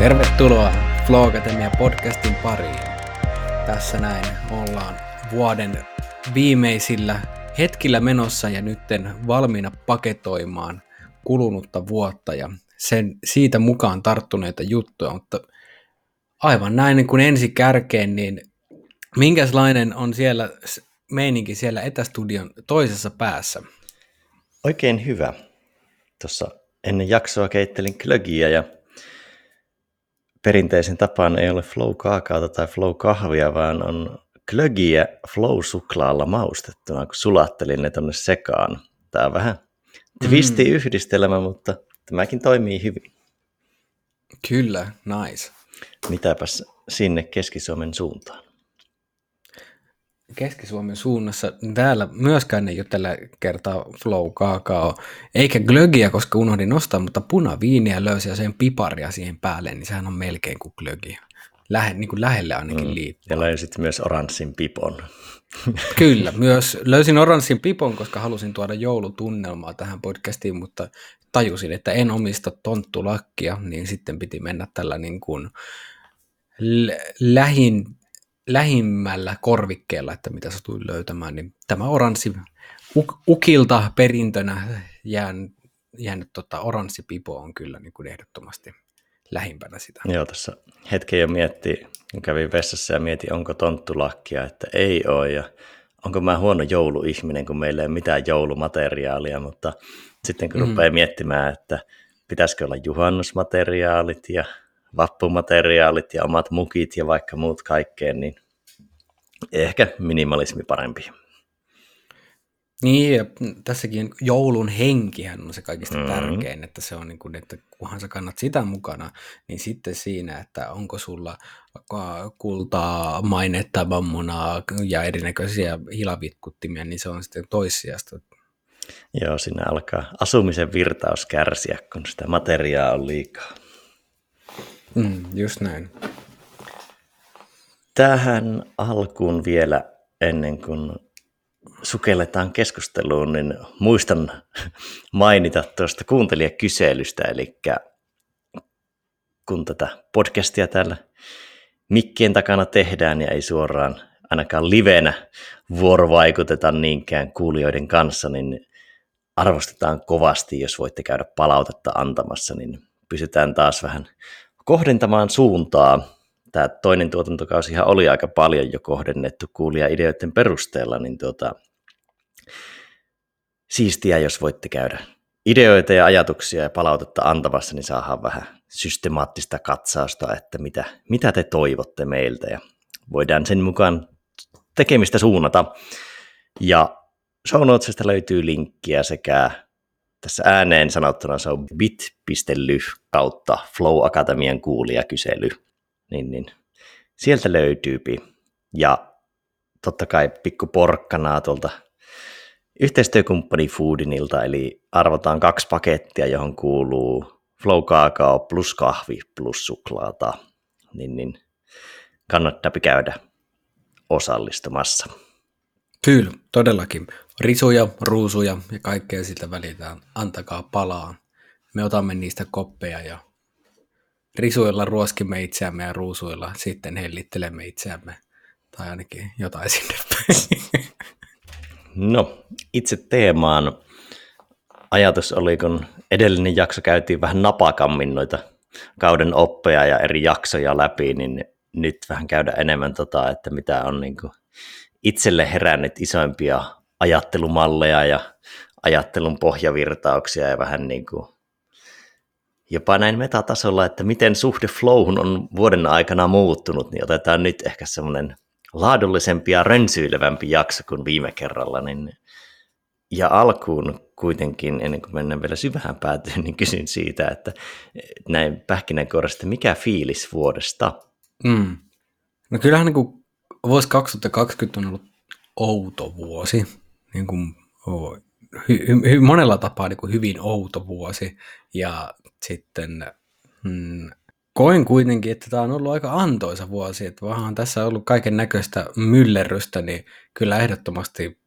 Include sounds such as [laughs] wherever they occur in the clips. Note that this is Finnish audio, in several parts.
Tervetuloa Flow Academia podcastin pariin. Tässä näin ollaan vuoden viimeisillä hetkillä menossa ja nytten valmiina paketoimaan kulunutta vuotta ja sen, siitä mukaan tarttuneita juttuja, mutta aivan näin niin kuin ensi kärkeen, niin minkälainen on siellä meininki siellä etästudion toisessa päässä? Oikein hyvä. Tuossa ennen jaksoa keittelin klögiä ja perinteisen tapaan ei ole flow kaakaota tai flow kahvia, vaan on klögiä flow suklaalla maustettuna, kun sulattelin ne tonne sekaan. Tämä on vähän twisti mm. yhdistelmä, mutta tämäkin toimii hyvin. Kyllä, nice. Mitäpäs sinne Keski-Suomen suuntaan? Keski-Suomen suunnassa. Täällä myöskään ei ole tällä kertaa flow kaakao, eikä glögiä, koska unohdin nostaa, mutta punaviiniä löysi ja sen piparia siihen päälle, niin sehän on melkein kuin glögi. Lähe, niin kuin lähelle ainakin mm. liittyy. Ja löysit myös oranssin pipon. [laughs] Kyllä, myös löysin oranssin pipon, koska halusin tuoda joulutunnelmaa tähän podcastiin, mutta tajusin, että en omista tonttulakkia, niin sitten piti mennä tällä niin kuin lähin lähimmällä korvikkeella, että mitä satuin löytämään, niin tämä oranssi uk, ukilta perintönä jään, jäänyt tota, oranssi pipo on kyllä niin kuin ehdottomasti lähimpänä sitä. Joo, tässä hetken jo mietti, kävin vessassa ja mietin, onko tonttulakkia, että ei ole, ja onko mä huono jouluihminen, kun meillä ei ole mitään joulumateriaalia, mutta sitten kun mm. rupeaa miettimään, että pitäisikö olla juhannusmateriaalit ja vappumateriaalit ja omat mukit ja vaikka muut kaikkeen, niin ehkä minimalismi parempi. Niin, ja tässäkin joulun henkihän on se kaikista mm-hmm. tärkein, että se on niin kuin, että kunhan sä kannat sitä mukana, niin sitten siinä, että onko sulla kultaa, mainetta, mammonaa ja erinäköisiä hilavitkuttimia, niin se on sitten toissijasta. Joo, siinä alkaa asumisen virtaus kärsiä, kun sitä materiaa on liikaa. Mm, just näin. Tähän alkuun vielä ennen kuin sukelletaan keskusteluun, niin muistan mainita tuosta kuuntelijakyselystä, eli kun tätä podcastia täällä mikkien takana tehdään ja ei suoraan ainakaan livenä vuorovaikuteta niinkään kuulijoiden kanssa, niin arvostetaan kovasti, jos voitte käydä palautetta antamassa, niin pysytään taas vähän kohdentamaan suuntaa. Tämä toinen tuotantokausihan oli aika paljon jo kohdennettu kuulija-ideoiden perusteella, niin tuota, siistiä, jos voitte käydä ideoita ja ajatuksia ja palautetta antamassa, niin saadaan vähän systemaattista katsausta, että mitä, mitä te toivotte meiltä ja voidaan sen mukaan tekemistä suunnata. Ja show löytyy linkkiä sekä tässä ääneen sanottuna se on bit.ly kautta Flow Akatemian kuulijakysely. Niin, niin. Sieltä löytyypi. Ja totta kai pikku porkkanaa tuolta yhteistyökumppani Foodinilta, eli arvotaan kaksi pakettia, johon kuuluu Flow Kakao plus kahvi plus suklaata. Niin, niin kannattaa käydä osallistumassa. Kyllä, todellakin. Risuja, ruusuja ja kaikkea siltä välitä. Antakaa palaa. Me otamme niistä koppeja ja risuilla ruoskimme itseämme ja ruusuilla sitten hellittelemme itseämme. Tai ainakin jotain sinne [laughs] No, itse teemaan ajatus oli, kun edellinen jakso käytiin vähän napakammin noita kauden oppeja ja eri jaksoja läpi, niin nyt vähän käydä enemmän tota, että mitä on niin kuin itselle herännyt isoimpia ajattelumalleja ja ajattelun pohjavirtauksia ja vähän niin kuin jopa näin metatasolla, että miten suhde flowhun on vuoden aikana muuttunut, niin otetaan nyt ehkä semmoinen laadullisempi ja rönsyilevämpi jakso kuin viime kerralla. Niin ja alkuun kuitenkin, ennen kuin mennään vielä syvään päätyyn, niin kysyn siitä, että näin pähkinänkuoresta, mikä fiilis vuodesta? Mm. No kyllähän niin kuin vuosi 2020 on ollut outo vuosi, niin kuin, hy, hy, monella tapaa niin kuin hyvin outo vuosi, ja sitten mm, koin kuitenkin, että tämä on ollut aika antoisa vuosi, että vähän tässä on ollut kaiken näköistä myllerrystä, niin kyllä ehdottomasti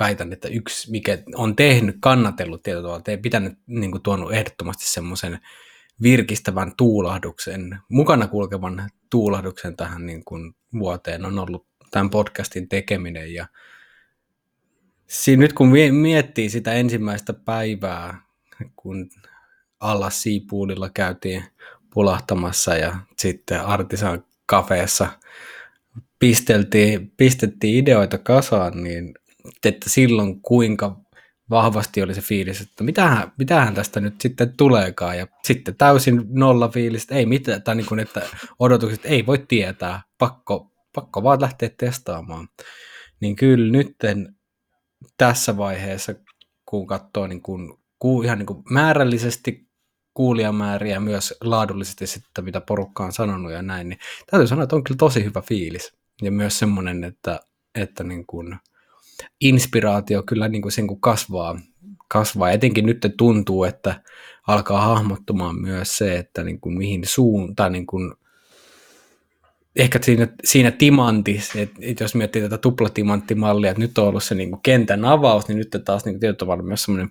väitän, että yksi, mikä on tehnyt, kannatellut tietyllä tavalla, pitänyt niin kuin tuonut ehdottomasti semmoisen virkistävän tuulahduksen, mukana kulkevan tuulahduksen tähän niin kuin vuoteen on ollut tämän podcastin tekeminen. Ja siinä nyt kun miettii sitä ensimmäistä päivää, kun alla Seapoolilla käytiin pulahtamassa ja sitten Artisan kafeessa pisteltiin, pistettiin ideoita kasaan, niin että silloin kuinka vahvasti oli se fiilis, että mitähän, mitähän tästä nyt sitten tuleekaan, ja sitten täysin nolla fiilistä, ei mitään, tai niin kuin, että odotukset ei voi tietää, pakko, pakko vaan lähteä testaamaan. Niin kyllä nytten tässä vaiheessa, kun katsoo niin kuin, ihan niin kuin määrällisesti kuulijamääriä myös laadullisesti sitten, mitä porukka on sanonut ja näin, niin täytyy sanoa, että on kyllä tosi hyvä fiilis. Ja myös semmoinen, että, että niin kuin inspiraatio kyllä niin kuin sen kun kasvaa, kasvaa. Etenkin nyt tuntuu, että alkaa hahmottumaan myös se, että niin kuin mihin suuntaan, niin kuin ehkä siinä, siinä timantissa, että jos miettii tätä tuplatimanttimallia, että nyt on ollut se niin kuin kentän avaus, niin nyt taas niin tietyllä tavalla myös semmoinen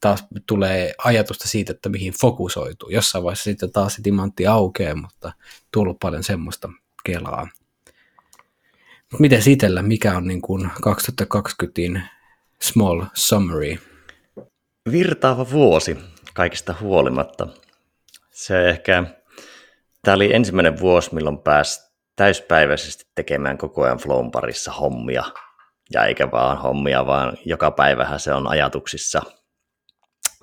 taas tulee ajatusta siitä, että mihin fokusoituu. Jossain vaiheessa sitten taas se timantti aukeaa, mutta tullut paljon semmoista kelaa. Miten itsellä, mikä on niin kuin 2020 small summary? Virtaava vuosi kaikista huolimatta. Se ehkä, tämä oli ensimmäinen vuosi, milloin pääsi täyspäiväisesti tekemään koko ajan Flown parissa hommia. Ja eikä vaan hommia, vaan joka päivähän se on ajatuksissa.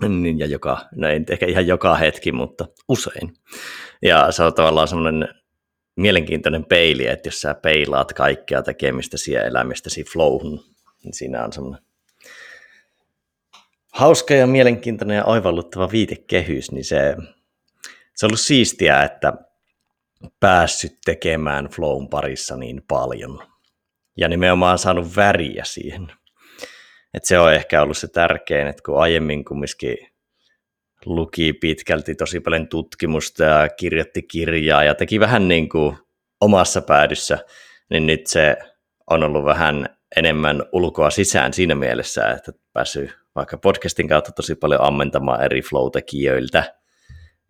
Niin, ja joka, no ei ehkä ihan joka hetki, mutta usein. Ja se on tavallaan semmoinen mielenkiintoinen peili, että jos sä peilaat kaikkea tekemistäsi ja elämistäsi flowhun, niin siinä on semmoinen hauska ja mielenkiintoinen ja oivalluttava viitekehys, niin se, se on ollut siistiä, että päässyt tekemään flown parissa niin paljon. Ja nimenomaan saanut väriä siihen. Et se on ehkä ollut se tärkein, että kun aiemmin kumminkin luki pitkälti tosi paljon tutkimusta ja kirjoitti kirjaa ja teki vähän niin kuin omassa päädyssä, niin nyt se on ollut vähän enemmän ulkoa sisään siinä mielessä, että päässyt vaikka podcastin kautta tosi paljon ammentamaan eri flow-tekijöiltä,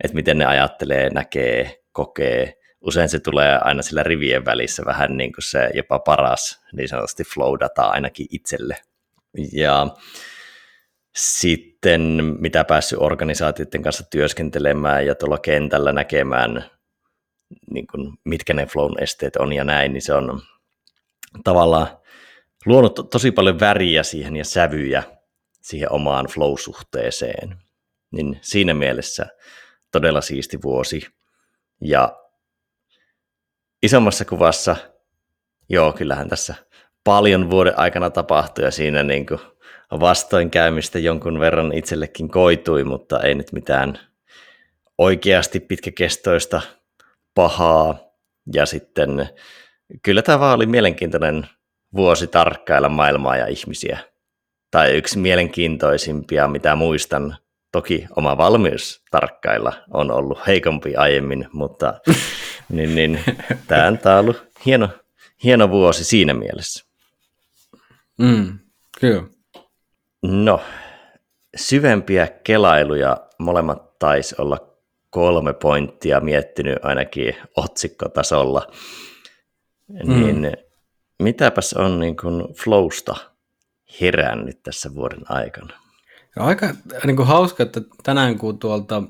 että miten ne ajattelee, näkee, kokee. Usein se tulee aina sillä rivien välissä vähän niin kuin se jopa paras niin sanotusti flow-data ainakin itselle. Ja sitten mitä päässyt organisaatioiden kanssa työskentelemään ja tuolla kentällä näkemään, niin kuin, mitkä ne flown esteet on ja näin, niin se on tavallaan luonut to- tosi paljon väriä siihen ja sävyjä siihen omaan flow-suhteeseen. Niin siinä mielessä todella siisti vuosi. Ja isommassa kuvassa, joo, kyllähän tässä paljon vuoden aikana tapahtui ja siinä niin kuin vastoinkäymistä jonkun verran itsellekin koitui, mutta ei nyt mitään oikeasti pitkäkestoista pahaa. Ja sitten kyllä tämä vaan oli mielenkiintoinen vuosi tarkkailla maailmaa ja ihmisiä. Tai yksi mielenkiintoisimpia, mitä muistan. Toki oma valmius tarkkailla on ollut heikompi aiemmin, mutta [laughs] niin, niin, tämä on ollut hieno, hieno vuosi siinä mielessä. Mm, kyllä. No, syvempiä kelailuja molemmat taisi olla kolme pointtia miettinyt ainakin otsikkotasolla. Mm. Niin mitäpäs on niin kuin flowsta herännyt tässä vuoden aikana? Aika niin kuin hauska, että tänään kun tuolta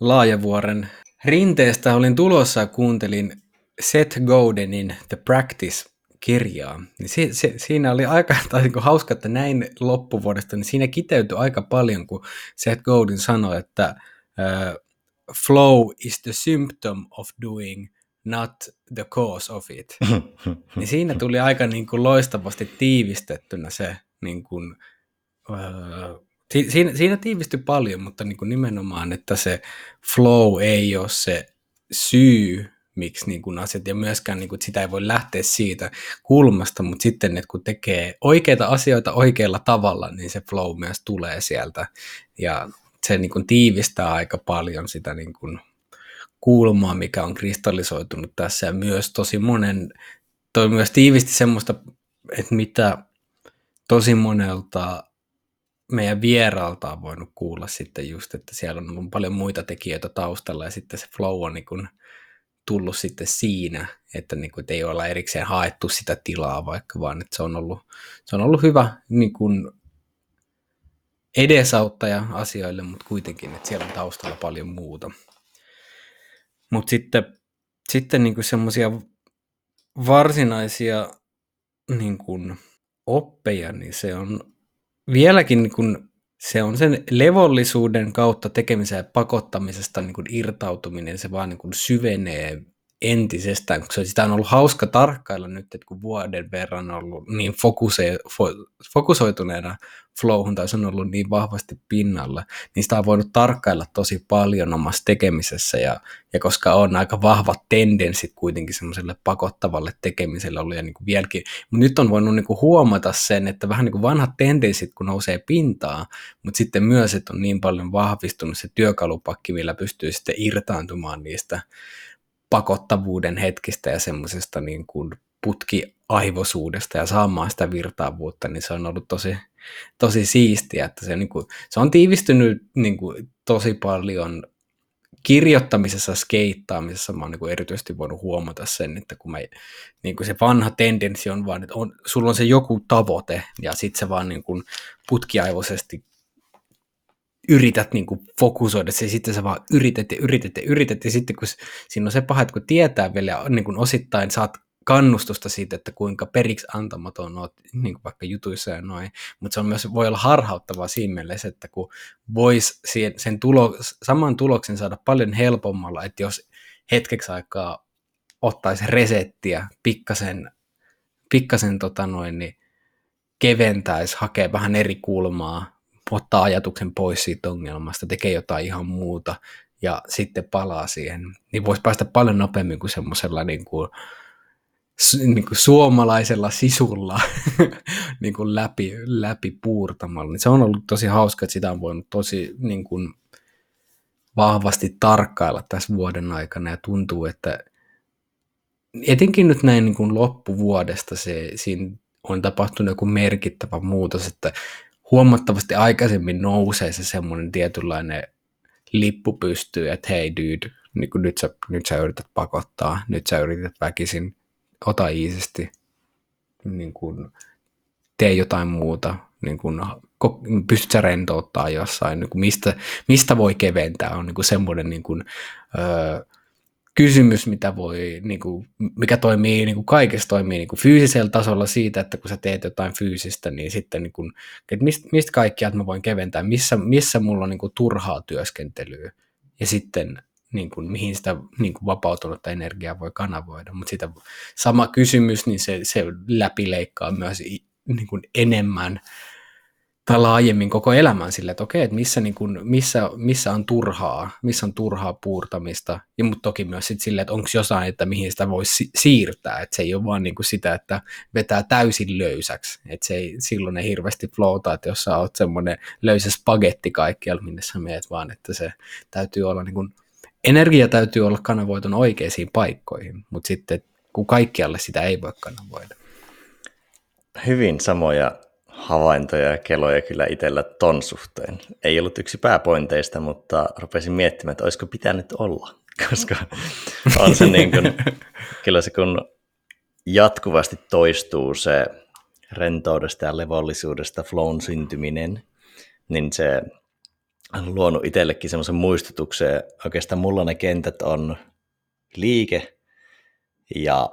Laajavuoren rinteestä olin tulossa ja kuuntelin Seth Godenin The Practice kirjaa. Niin si, si, siinä oli aika [laughs] tai niin hauska, että näin loppuvuodesta, niin siinä kiteytyi aika paljon, kun Seth Godin sanoi, että uh, flow is the symptom of doing, not the cause of it. [laughs] niin siinä tuli aika niin kuin loistavasti tiivistettynä se, niin kuin, uh, si, siinä, siinä tiivistyi paljon, mutta niin kuin nimenomaan, että se flow ei ole se syy miksi niin kuin asiat, ja myöskään niin kuin, sitä ei voi lähteä siitä kulmasta, mutta sitten, että kun tekee oikeita asioita oikealla tavalla, niin se flow myös tulee sieltä, ja se niin kuin, tiivistää aika paljon sitä niin kuin, kulmaa, mikä on kristallisoitunut tässä, ja myös tosi monen, toi myös tiivisti semmoista, että mitä tosi monelta meidän vieraalta on voinut kuulla sitten just, että siellä on paljon muita tekijöitä taustalla ja sitten se flow on niin kuin tullut sitten siinä, että, niin kuin, että ei olla erikseen haettu sitä tilaa vaikka, vaan että se on ollut, se on ollut hyvä niin kuin edesauttaja asioille, mutta kuitenkin, että siellä on taustalla paljon muuta. Mutta sitten, sitten niin semmoisia varsinaisia niin kuin oppeja, niin se on vieläkin niin kuin, se on sen levollisuuden kautta tekemisen ja pakottamisesta niin kuin irtautuminen, se vaan niin kuin syvenee entisestään, koska sitä on ollut hauska tarkkailla nyt, että kun vuoden verran on ollut niin fokuse, fo, fokusoituneena flowhun tai se on ollut niin vahvasti pinnalla, niin sitä on voinut tarkkailla tosi paljon omassa tekemisessä ja, ja koska on aika vahvat tendenssit kuitenkin semmoiselle pakottavalle tekemiselle ollut ja niin kuin vieläkin, mutta nyt on voinut niin kuin huomata sen, että vähän niin kuin vanhat tendenssit kun nousee pintaa, mutta sitten myös, että on niin paljon vahvistunut se työkalupakki, millä pystyy sitten irtaantumaan niistä pakottavuuden hetkistä ja semmoisesta niin kuin putkiaivoisuudesta ja saamaan sitä virtaavuutta, niin se on ollut tosi, tosi siistiä, että se, niin kuin, se on tiivistynyt niin kuin, tosi paljon kirjoittamisessa, skeittaamisessa. Mä oon niin kuin erityisesti voinut huomata sen, että kun mä, niin kuin se vanha tendenssi on vaan, että on, sulla on se joku tavoite ja sitten se vaan niin kuin putkiaivoisesti yrität niin kuin fokusoida se, sitten sä vaan yrität ja yrität ja yrität, ja sitten kun siinä on se paha, että kun tietää vielä niin kuin osittain saat kannustusta siitä, että kuinka periksi antamaton oot niin kuin vaikka jutuissa ja noin, mutta se on myös, voi olla harhauttavaa siinä mielessä, että kun vois sen tulo, saman tuloksen saada paljon helpommalla, että jos hetkeksi aikaa ottaisi resettiä, pikkasen, pikkasen tota noin, niin keventäisi, hakee vähän eri kulmaa, ottaa ajatuksen pois siitä ongelmasta, tekee jotain ihan muuta ja sitten palaa siihen, niin voisi päästä paljon nopeammin kuin semmoisella niin kuin, niin kuin suomalaisella sisulla [laughs] niin kuin läpi, läpi puurtamalla. Niin se on ollut tosi hauska, että sitä on voinut tosi niin kuin, vahvasti tarkkailla tässä vuoden aikana ja tuntuu, että etenkin nyt näin niin kuin loppuvuodesta se, siinä on tapahtunut joku merkittävä muutos, että huomattavasti aikaisemmin nousee se semmoinen tietynlainen lippu pystyy, että hei dude, niin kuin nyt, sä, nyt sä yrität pakottaa, nyt sä yrität väkisin, ota iisisti, niin kuin, tee jotain muuta, niin kuin, pystyt sä rentouttaa jossain, niin kuin mistä, mistä voi keventää, on niin kuin semmoinen niin kuin, öö, kysymys, mitä voi, niin kuin, mikä toimii niin kuin kaikessa toimii niin kuin fyysisellä tasolla siitä, että kun sä teet jotain fyysistä, niin sitten niin kuin, että mistä, mistä kaikkia mä voin keventää, missä, missä mulla on niin kuin turhaa työskentelyä ja sitten niin kuin, mihin sitä niin kuin vapautunutta energiaa voi kanavoida. Mutta sitä sama kysymys, niin se, se läpileikkaa myös niin kuin enemmän tai laajemmin koko elämän sille, että okei, että missä, niin kuin, missä, missä on turhaa, missä on turhaa puurtamista, ja mutta toki myös sit sille, että onko jossain, että mihin sitä voisi siirtää, että se ei ole vaan niin kuin sitä, että vetää täysin löysäksi, että se ei, silloin ei hirveästi flowta, että jos sä oot semmoinen löysä spagetti kaikkialla, minne sä meet, vaan että se täytyy olla niin kuin, energia täytyy olla kanavoitunut oikeisiin paikkoihin, mutta sitten kun kaikkialle sitä ei voi kanavoida. Hyvin samoja havaintoja ja keloja kyllä itsellä ton suhteen. Ei ollut yksi pääpointeista, mutta rupesin miettimään, että olisiko pitänyt olla, [laughs] koska on se niin kuin, kyllä se kun jatkuvasti toistuu se rentoudesta ja levollisuudesta flown syntyminen, niin se on luonut itsellekin semmoisen muistutuksen. Oikeastaan mulla ne kentät on liike ja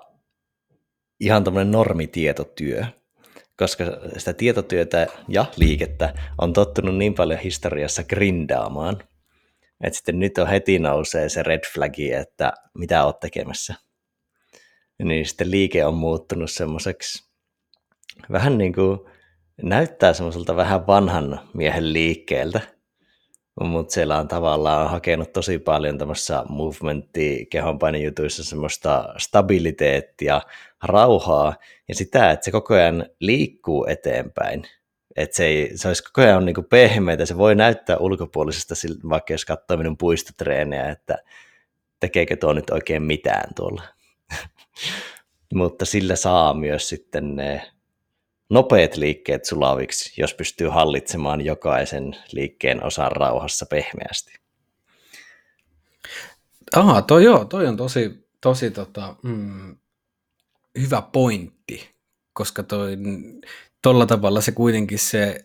ihan tämmöinen normitietotyö koska sitä tietotyötä ja liikettä on tottunut niin paljon historiassa grindaamaan, että sitten nyt on heti nousee se red flagi, että mitä oot tekemässä. Niin sitten liike on muuttunut semmoiseksi vähän niin kuin näyttää semmoiselta vähän vanhan miehen liikkeeltä, mutta siellä on tavallaan hakenut tosi paljon tämmöisessä movementti kehonpainejutuissa semmoista stabiliteettia, rauhaa ja sitä, että se koko ajan liikkuu eteenpäin. Että se, ei, se olisi koko ajan niin pehmeitä, se voi näyttää ulkopuolisesta, vaikka jos katsoo minun puistotreenejä, että tekeekö tuo nyt oikein mitään tuolla. [laughs] Mutta sillä saa myös sitten ne nopeat liikkeet sulaviksi, jos pystyy hallitsemaan jokaisen liikkeen osan rauhassa pehmeästi. Aha, toi joo, toi on tosi, tosi tota, mm, hyvä pointti, koska toi, tolla tavalla se kuitenkin se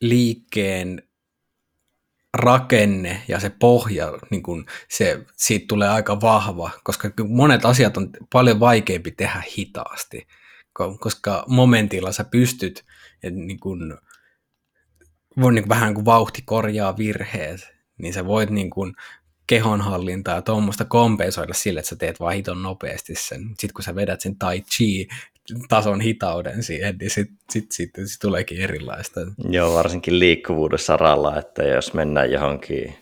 liikkeen rakenne ja se pohja, niin kun se, siitä tulee aika vahva, koska monet asiat on paljon vaikeampi tehdä hitaasti, koska momentilla sä pystyt niin kun, voi niin vähän kuin vauhti korjaa virheet, niin sä voit niin kun kehonhallintaa ja tuommoista kompensoida sille, että sä teet vaan hiton nopeasti sen. Sitten kun sä vedät sen tai chi tason hitauden siihen, niin sitten sit, sit, sit tuleekin erilaista. Joo, varsinkin liikkuvuudessa saralla, että jos mennään johonkin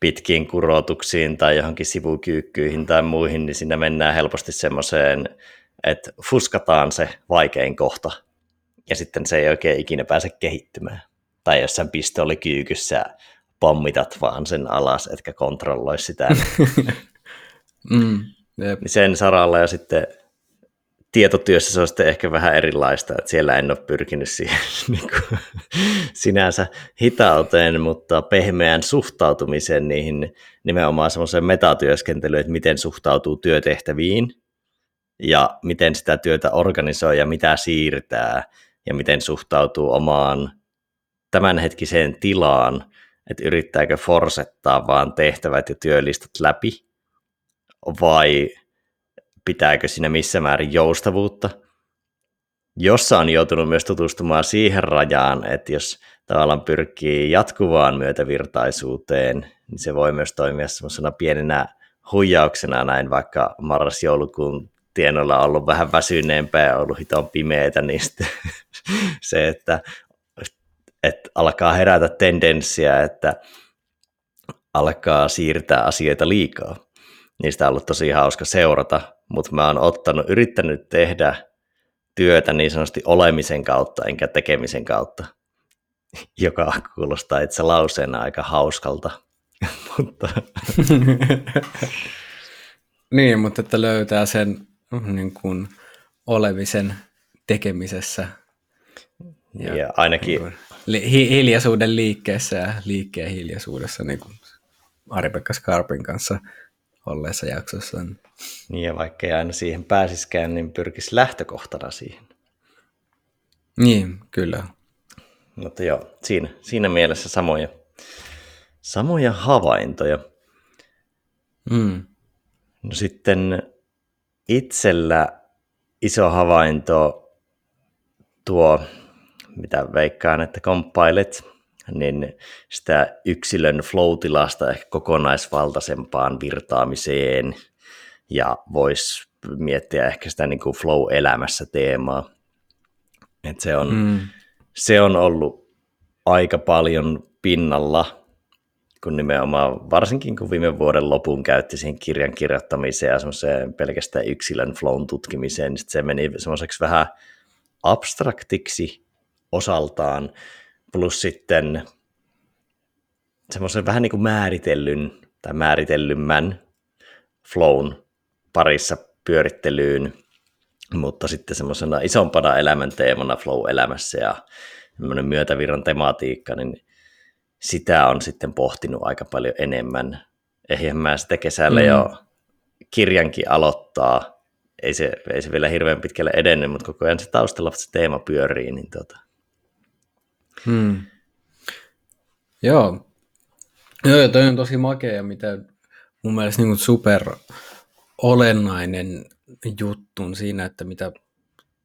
pitkiin kurotuksiin tai johonkin sivukyykkyihin tai muihin, niin siinä mennään helposti semmoiseen, että fuskataan se vaikein kohta ja sitten se ei oikein ikinä pääse kehittymään. Tai jossain pistolikyykyssä pommitat vaan sen alas, etkä kontrolloi sitä. [laughs] mm, niin sen saralla ja sitten tietotyössä se on sitten ehkä vähän erilaista, että siellä en ole pyrkinyt siihen [laughs] niin kuin, sinänsä hitauteen, mutta pehmeään suhtautumiseen niihin nimenomaan semmoiseen metatyöskentelyyn, että miten suhtautuu työtehtäviin ja miten sitä työtä organisoi ja mitä siirtää ja miten suhtautuu omaan tämänhetkiseen tilaan, että yrittääkö forsettaa vaan tehtävät ja työlistat läpi vai pitääkö siinä missä määrin joustavuutta, jossa on joutunut myös tutustumaan siihen rajaan, että jos tavallaan pyrkii jatkuvaan myötävirtaisuuteen, niin se voi myös toimia semmoisena pienenä huijauksena näin, vaikka marras-joulukuun tienoilla ollut vähän väsyneempää ja ollut hiton pimeitä, niin [laughs] se, että, että alkaa herätä tendenssiä, että alkaa siirtää asioita liikaa. Niistä on ollut tosi hauska seurata, mutta mä oon ottanut, yrittänyt tehdä työtä niin sanotusti olemisen kautta, enkä tekemisen kautta, [laughs] joka kuulostaa itse lauseena aika hauskalta. [laughs] mutta... [laughs] niin, mutta että löytää sen niin kuin, olemisen tekemisessä. Ja, ja ainakin... Niin kuin, hi- hiljaisuuden liikkeessä ja liikkeen hiljaisuudessa, niin kuin Ari-Pekka Skarpin kanssa olleessa jaksossa. Niin ja vaikka ei aina siihen pääsiskään, niin pyrkisi lähtökohtana siihen. Niin, kyllä. Mutta joo, siinä, siinä mielessä samoja, samoja havaintoja. Mm. No sitten itsellä iso havainto tuo, mitä veikkaan, että komppailet, niin sitä yksilön flow-tilasta ehkä kokonaisvaltaisempaan virtaamiseen ja voisi miettiä ehkä sitä niin kuin flow-elämässä teemaa. Et se, on, mm. se on ollut aika paljon pinnalla, kun nimenomaan varsinkin kun viime vuoden lopun käytti siihen kirjan kirjoittamiseen ja semmoiseen pelkästään yksilön flown tutkimiseen, niin se meni semmoiseksi vähän abstraktiksi osaltaan, plus sitten semmoisen vähän niin kuin määritellyn tai määritellymmän flown parissa pyörittelyyn, mutta sitten semmoisena isompana elämänteemana flow-elämässä ja myötävirran tematiikka, niin sitä on sitten pohtinut aika paljon enemmän. Eihän mä sitä kesällä mm. jo kirjankin aloittaa. Ei se, ei se vielä hirveän pitkälle edennyt, mutta koko ajan se taustalla se teema pyörii. Niin tota. Hmm. Joo. Joo, ja toi on tosi makea, mitä mun mielestä niin super olennainen juttu siinä, että mitä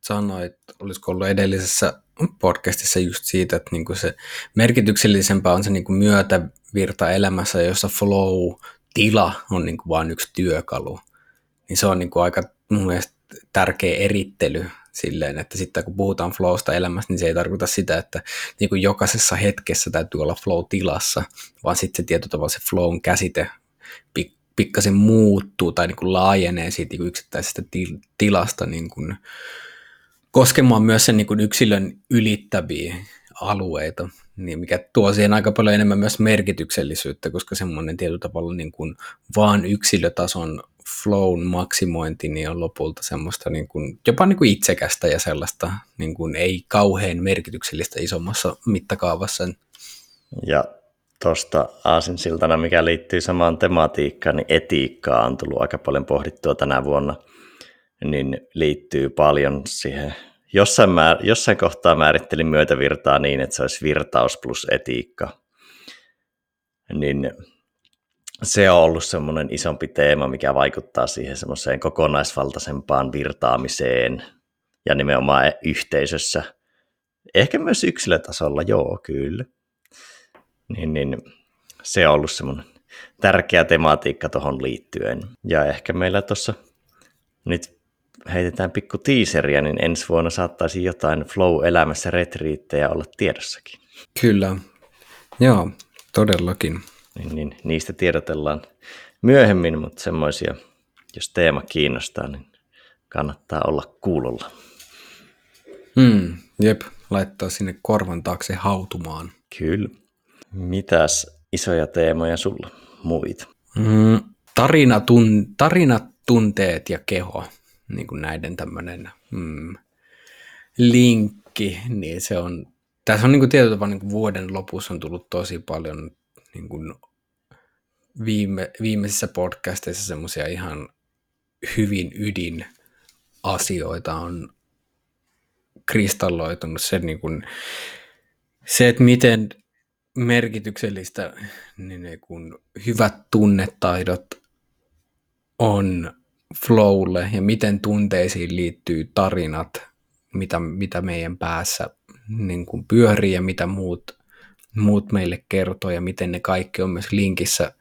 sanoit, olisiko ollut edellisessä podcastissa just siitä, että niin se merkityksellisempää on se niin myötävirta elämässä, jossa flow-tila on niin vain yksi työkalu. Niin se on niin aika mun mielestä tärkeä erittely silleen, että sitten kun puhutaan flowsta elämässä, niin se ei tarkoita sitä, että niin kuin jokaisessa hetkessä täytyy olla flow-tilassa, vaan sitten se tietyllä tavalla se flown käsite pikkasen muuttuu tai niin kuin laajenee siitä niin kuin yksittäisestä til- tilasta niin kuin koskemaan myös sen niin kuin yksilön ylittäviä alueita, niin mikä tuo siihen aika paljon enemmän myös merkityksellisyyttä, koska semmoinen tietyllä tavalla niin kuin vaan yksilötason flown maksimointi niin on lopulta semmoista niin kuin, jopa niin kuin itsekästä ja sellaista niin kuin ei kauhean merkityksellistä isommassa mittakaavassa. Ja tuosta aasinsiltana, mikä liittyy samaan tematiikkaan, niin etiikkaa on tullut aika paljon pohdittua tänä vuonna, niin liittyy paljon siihen. Jossain, määr, jossain kohtaa määrittelin myötävirtaa niin, että se olisi virtaus plus etiikka. Niin se on ollut semmoinen isompi teema, mikä vaikuttaa siihen semmoiseen kokonaisvaltaisempaan virtaamiseen ja nimenomaan yhteisössä. Ehkä myös yksilötasolla, joo, kyllä. Niin, niin se on ollut semmoinen tärkeä tematiikka tuohon liittyen. Ja ehkä meillä tuossa nyt heitetään pikku tiiseriä, niin ensi vuonna saattaisi jotain flow-elämässä retriittejä olla tiedossakin. Kyllä, joo, todellakin niin, niin niistä tiedotellaan myöhemmin, mutta semmoisia, jos teema kiinnostaa, niin kannattaa olla kuulolla. Hmm, jep, laittaa sinne korvan taakse hautumaan. Kyllä. Mitäs isoja teemoja sulla muita? Mm, tarina, tun, tarinat, tunteet ja keho, niin kuin näiden tämmöinen mm, linkki, niin se on, tässä on niin kuin tietyllä tavalla niin kuin vuoden lopussa on tullut tosi paljon niin kuin viime, viimeisissä podcasteissa semmoisia ihan hyvin ydin asioita on kristalloitunut. Se, niin kuin, se että miten merkityksellistä niin, niin kuin hyvät tunnetaidot on flowlle ja miten tunteisiin liittyy tarinat, mitä, mitä meidän päässä niin kuin pyörii ja mitä muut, muut meille kertoo ja miten ne kaikki on myös linkissä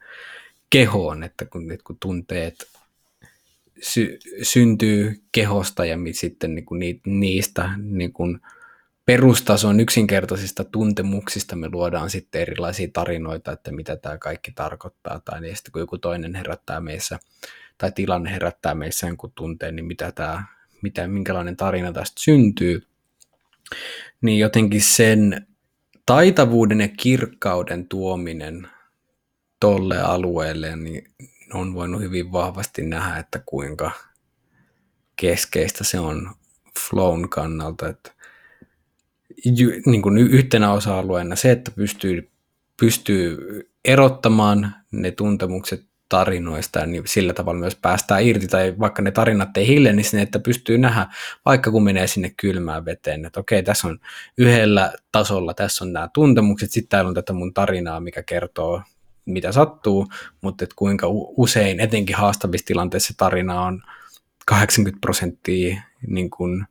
kehoon, että kun, että kun tunteet sy, syntyy kehosta ja sitten niin kuin niistä niin kuin perustason yksinkertaisista tuntemuksista me luodaan sitten erilaisia tarinoita, että mitä tämä kaikki tarkoittaa, tai niin. Sitten kun joku toinen herättää meissä, tai tilanne herättää meissä jonkun tunteen, niin mitä tämä, mitä, minkälainen tarina tästä syntyy, niin jotenkin sen taitavuuden ja kirkkauden tuominen tolle alueelle, niin on voinut hyvin vahvasti nähdä, että kuinka keskeistä se on flown kannalta. Että niin kuin yhtenä osa-alueena se, että pystyy, pystyy erottamaan ne tuntemukset tarinoista, niin sillä tavalla myös päästään irti, tai vaikka ne tarinat ei hiljene, niin että pystyy nähdä, vaikka kun menee sinne kylmään veteen, että okei, tässä on yhdellä tasolla, tässä on nämä tuntemukset, sitten täällä on tätä mun tarinaa, mikä kertoo mitä sattuu, mutta että kuinka usein, etenkin haastavissa tilanteissa tarina on 80 prosenttia niin kuin,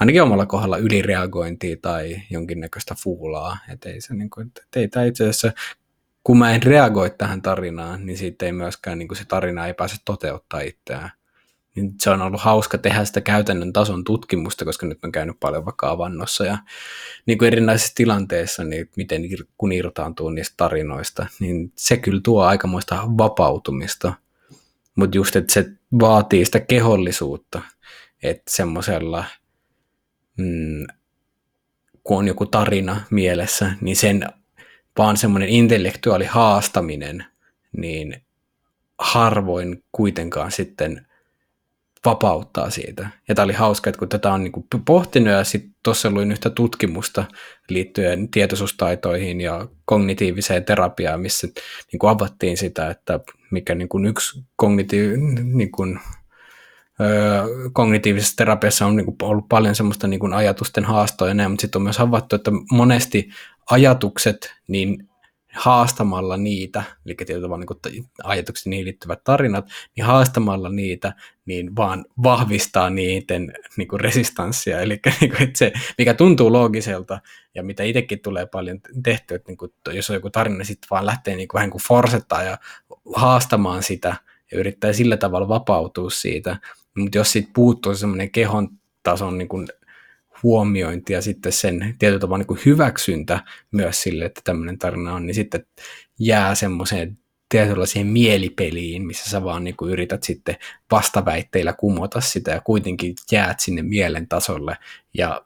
ainakin omalla kohdalla ylireagointia tai jonkinnäköistä fuulaa. Että ei se, niin kuin, että ei tämä itse asiassa, kun mä en reagoi tähän tarinaan, niin siitä ei myöskään niin kuin se tarina ei pääse toteuttaa itseään niin se on ollut hauska tehdä sitä käytännön tason tutkimusta, koska nyt on käynyt paljon vaikka avannossa ja niin kuin erinäisissä tilanteissa, niin miten kun irtaantuu niistä tarinoista, niin se kyllä tuo aikamoista vapautumista. Mutta just, että se vaatii sitä kehollisuutta, että semmoisella, mm, kun on joku tarina mielessä, niin sen vaan semmoinen intellektuaali haastaminen, niin harvoin kuitenkaan sitten vapauttaa siitä. Ja tämä oli hauska, että kun tätä on niin pohtinut ja sitten tuossa luin yhtä tutkimusta liittyen tietoisuustaitoihin ja kognitiiviseen terapiaan, missä niin kuin avattiin sitä, että mikä niin kuin yksi kognitiiv, niin kuin, öö, kognitiivisessa terapiassa on niin kuin ollut paljon semmoista niin kuin ajatusten haastoja, mutta sitten on myös havaittu, että monesti ajatukset, niin haastamalla niitä, eli tietyllä tavalla niin ajatukset niihin liittyvät tarinat, niin haastamalla niitä, niin vaan vahvistaa niiden resistanssia, eli se, mikä tuntuu loogiselta ja mitä itsekin tulee paljon tehtyä, että jos on joku tarina, niin sitten vaan lähtee niin vähän kuin forsettaa ja haastamaan sitä ja yrittää sillä tavalla vapautua siitä, mutta jos siitä puuttuu semmoinen kehon tason niin kuin huomiointi ja sitten sen tietyllä tavalla niin hyväksyntä myös sille, että tämmöinen tarina on, niin sitten jää semmoiseen tietyllä siihen mielipeliin, missä sä vaan niin kuin yrität sitten vastaväitteillä kumota sitä ja kuitenkin jäät sinne mielen tasolle ja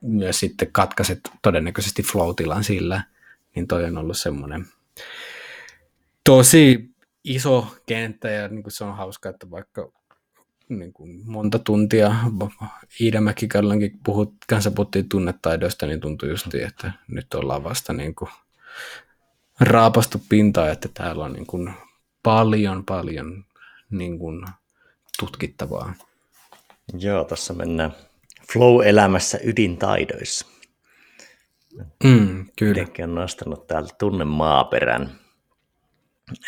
myös sitten katkaiset todennäköisesti flow sillä, niin toi on ollut semmoinen tosi iso kenttä ja niin kuin se on hauska, että vaikka niin kuin monta tuntia Iida Mäkikallankin puhut, kanssa puhuttiin tunnetaidoista, niin tuntui just, että nyt ollaan vasta niin kuin raapastu pintaa, että täällä on niin kuin paljon, paljon niin kuin tutkittavaa. Joo, tässä mennään flow-elämässä ydintaidoissa. Mm, kyllä. Itsekin on nostanut täältä tunne maaperän.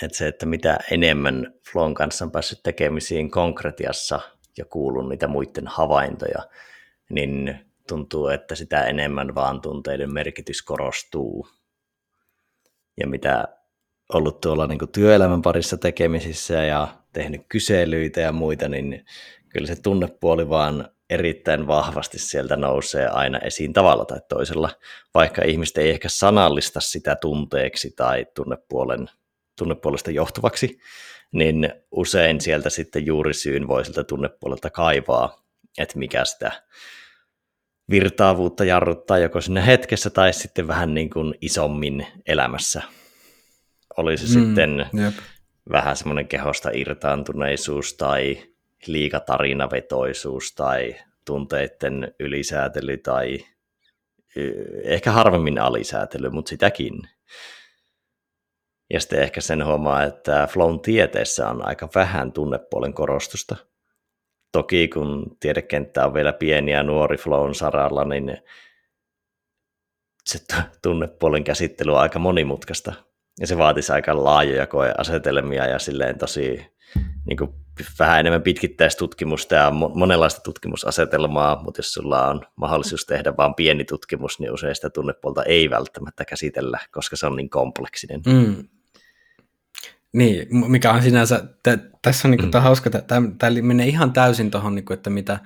Että se, että mitä enemmän Flown kanssa on päässyt tekemisiin konkretiassa ja kuullut niitä muiden havaintoja, niin tuntuu, että sitä enemmän vaan tunteiden merkitys korostuu. Ja mitä ollut tuolla niin työelämän parissa tekemisissä ja tehnyt kyselyitä ja muita, niin kyllä se tunnepuoli vaan erittäin vahvasti sieltä nousee aina esiin tavalla tai toisella, vaikka ihmiset ei ehkä sanallista sitä tunteeksi tai tunnepuolen, tunnepuolesta johtuvaksi, niin usein sieltä sitten juurisyyn voi sieltä tunnepuolelta kaivaa, että mikä sitä virtaavuutta jarruttaa joko sinne hetkessä tai sitten vähän niin kuin isommin elämässä. Olisi mm, sitten jep. vähän semmoinen kehosta irtaantuneisuus tai liikatarinavetoisuus tai tunteiden ylisäätely tai ehkä harvemmin alisäätely, mutta sitäkin. Ja sitten ehkä sen huomaa, että Flown tieteessä on aika vähän tunnepuolen korostusta. Toki kun tiedekenttä on vielä pieni ja nuori Flown saralla, niin se tunnepuolen käsittely on aika monimutkaista. Ja se vaatisi aika laajoja koeasetelmia ja silleen tosi niin kuin vähän enemmän pitkittäistutkimusta ja monenlaista tutkimusasetelmaa, mutta jos sulla on mahdollisuus tehdä vain pieni tutkimus, niin usein sitä tunnepuolta ei välttämättä käsitellä, koska se on niin kompleksinen. Mm. Niin, mikä on sinänsä, t- tässä on niin kuin, mm. hauska, tämä menee ihan täysin tuohon, niin että mitä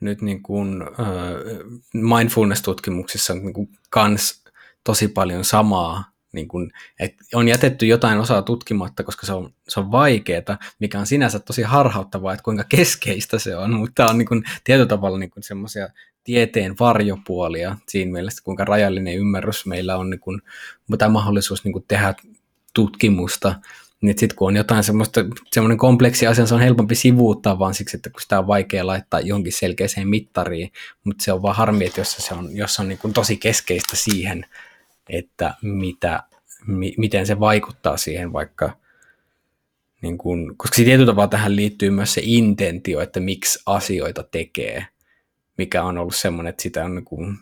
nyt niin kuin, uh, mindfulness-tutkimuksissa on niin kuin, kans tosi paljon samaa niin kun, että on jätetty jotain osaa tutkimatta, koska se on, se on vaikeaa, mikä on sinänsä tosi harhauttavaa, että kuinka keskeistä se on, mutta on niin kun, tietyllä tavalla niin semmoisia tieteen varjopuolia siinä mielessä, kuinka rajallinen ymmärrys meillä on, niin kun, tämä mahdollisuus niin kun, tehdä tutkimusta, niin sitten kun on jotain semmoista, semmoinen kompleksi asia, se on helpompi sivuuttaa vaan siksi, että kun sitä on vaikea laittaa jonkin selkeäseen mittariin, mutta se on vaan harmi, että jos se on, jos on niin kuin tosi keskeistä siihen, että mitä, mi, miten se vaikuttaa siihen vaikka, niin kun, koska tietyllä tavalla tähän liittyy myös se intentio, että miksi asioita tekee, mikä on ollut semmoinen, että sitä on niin kuin,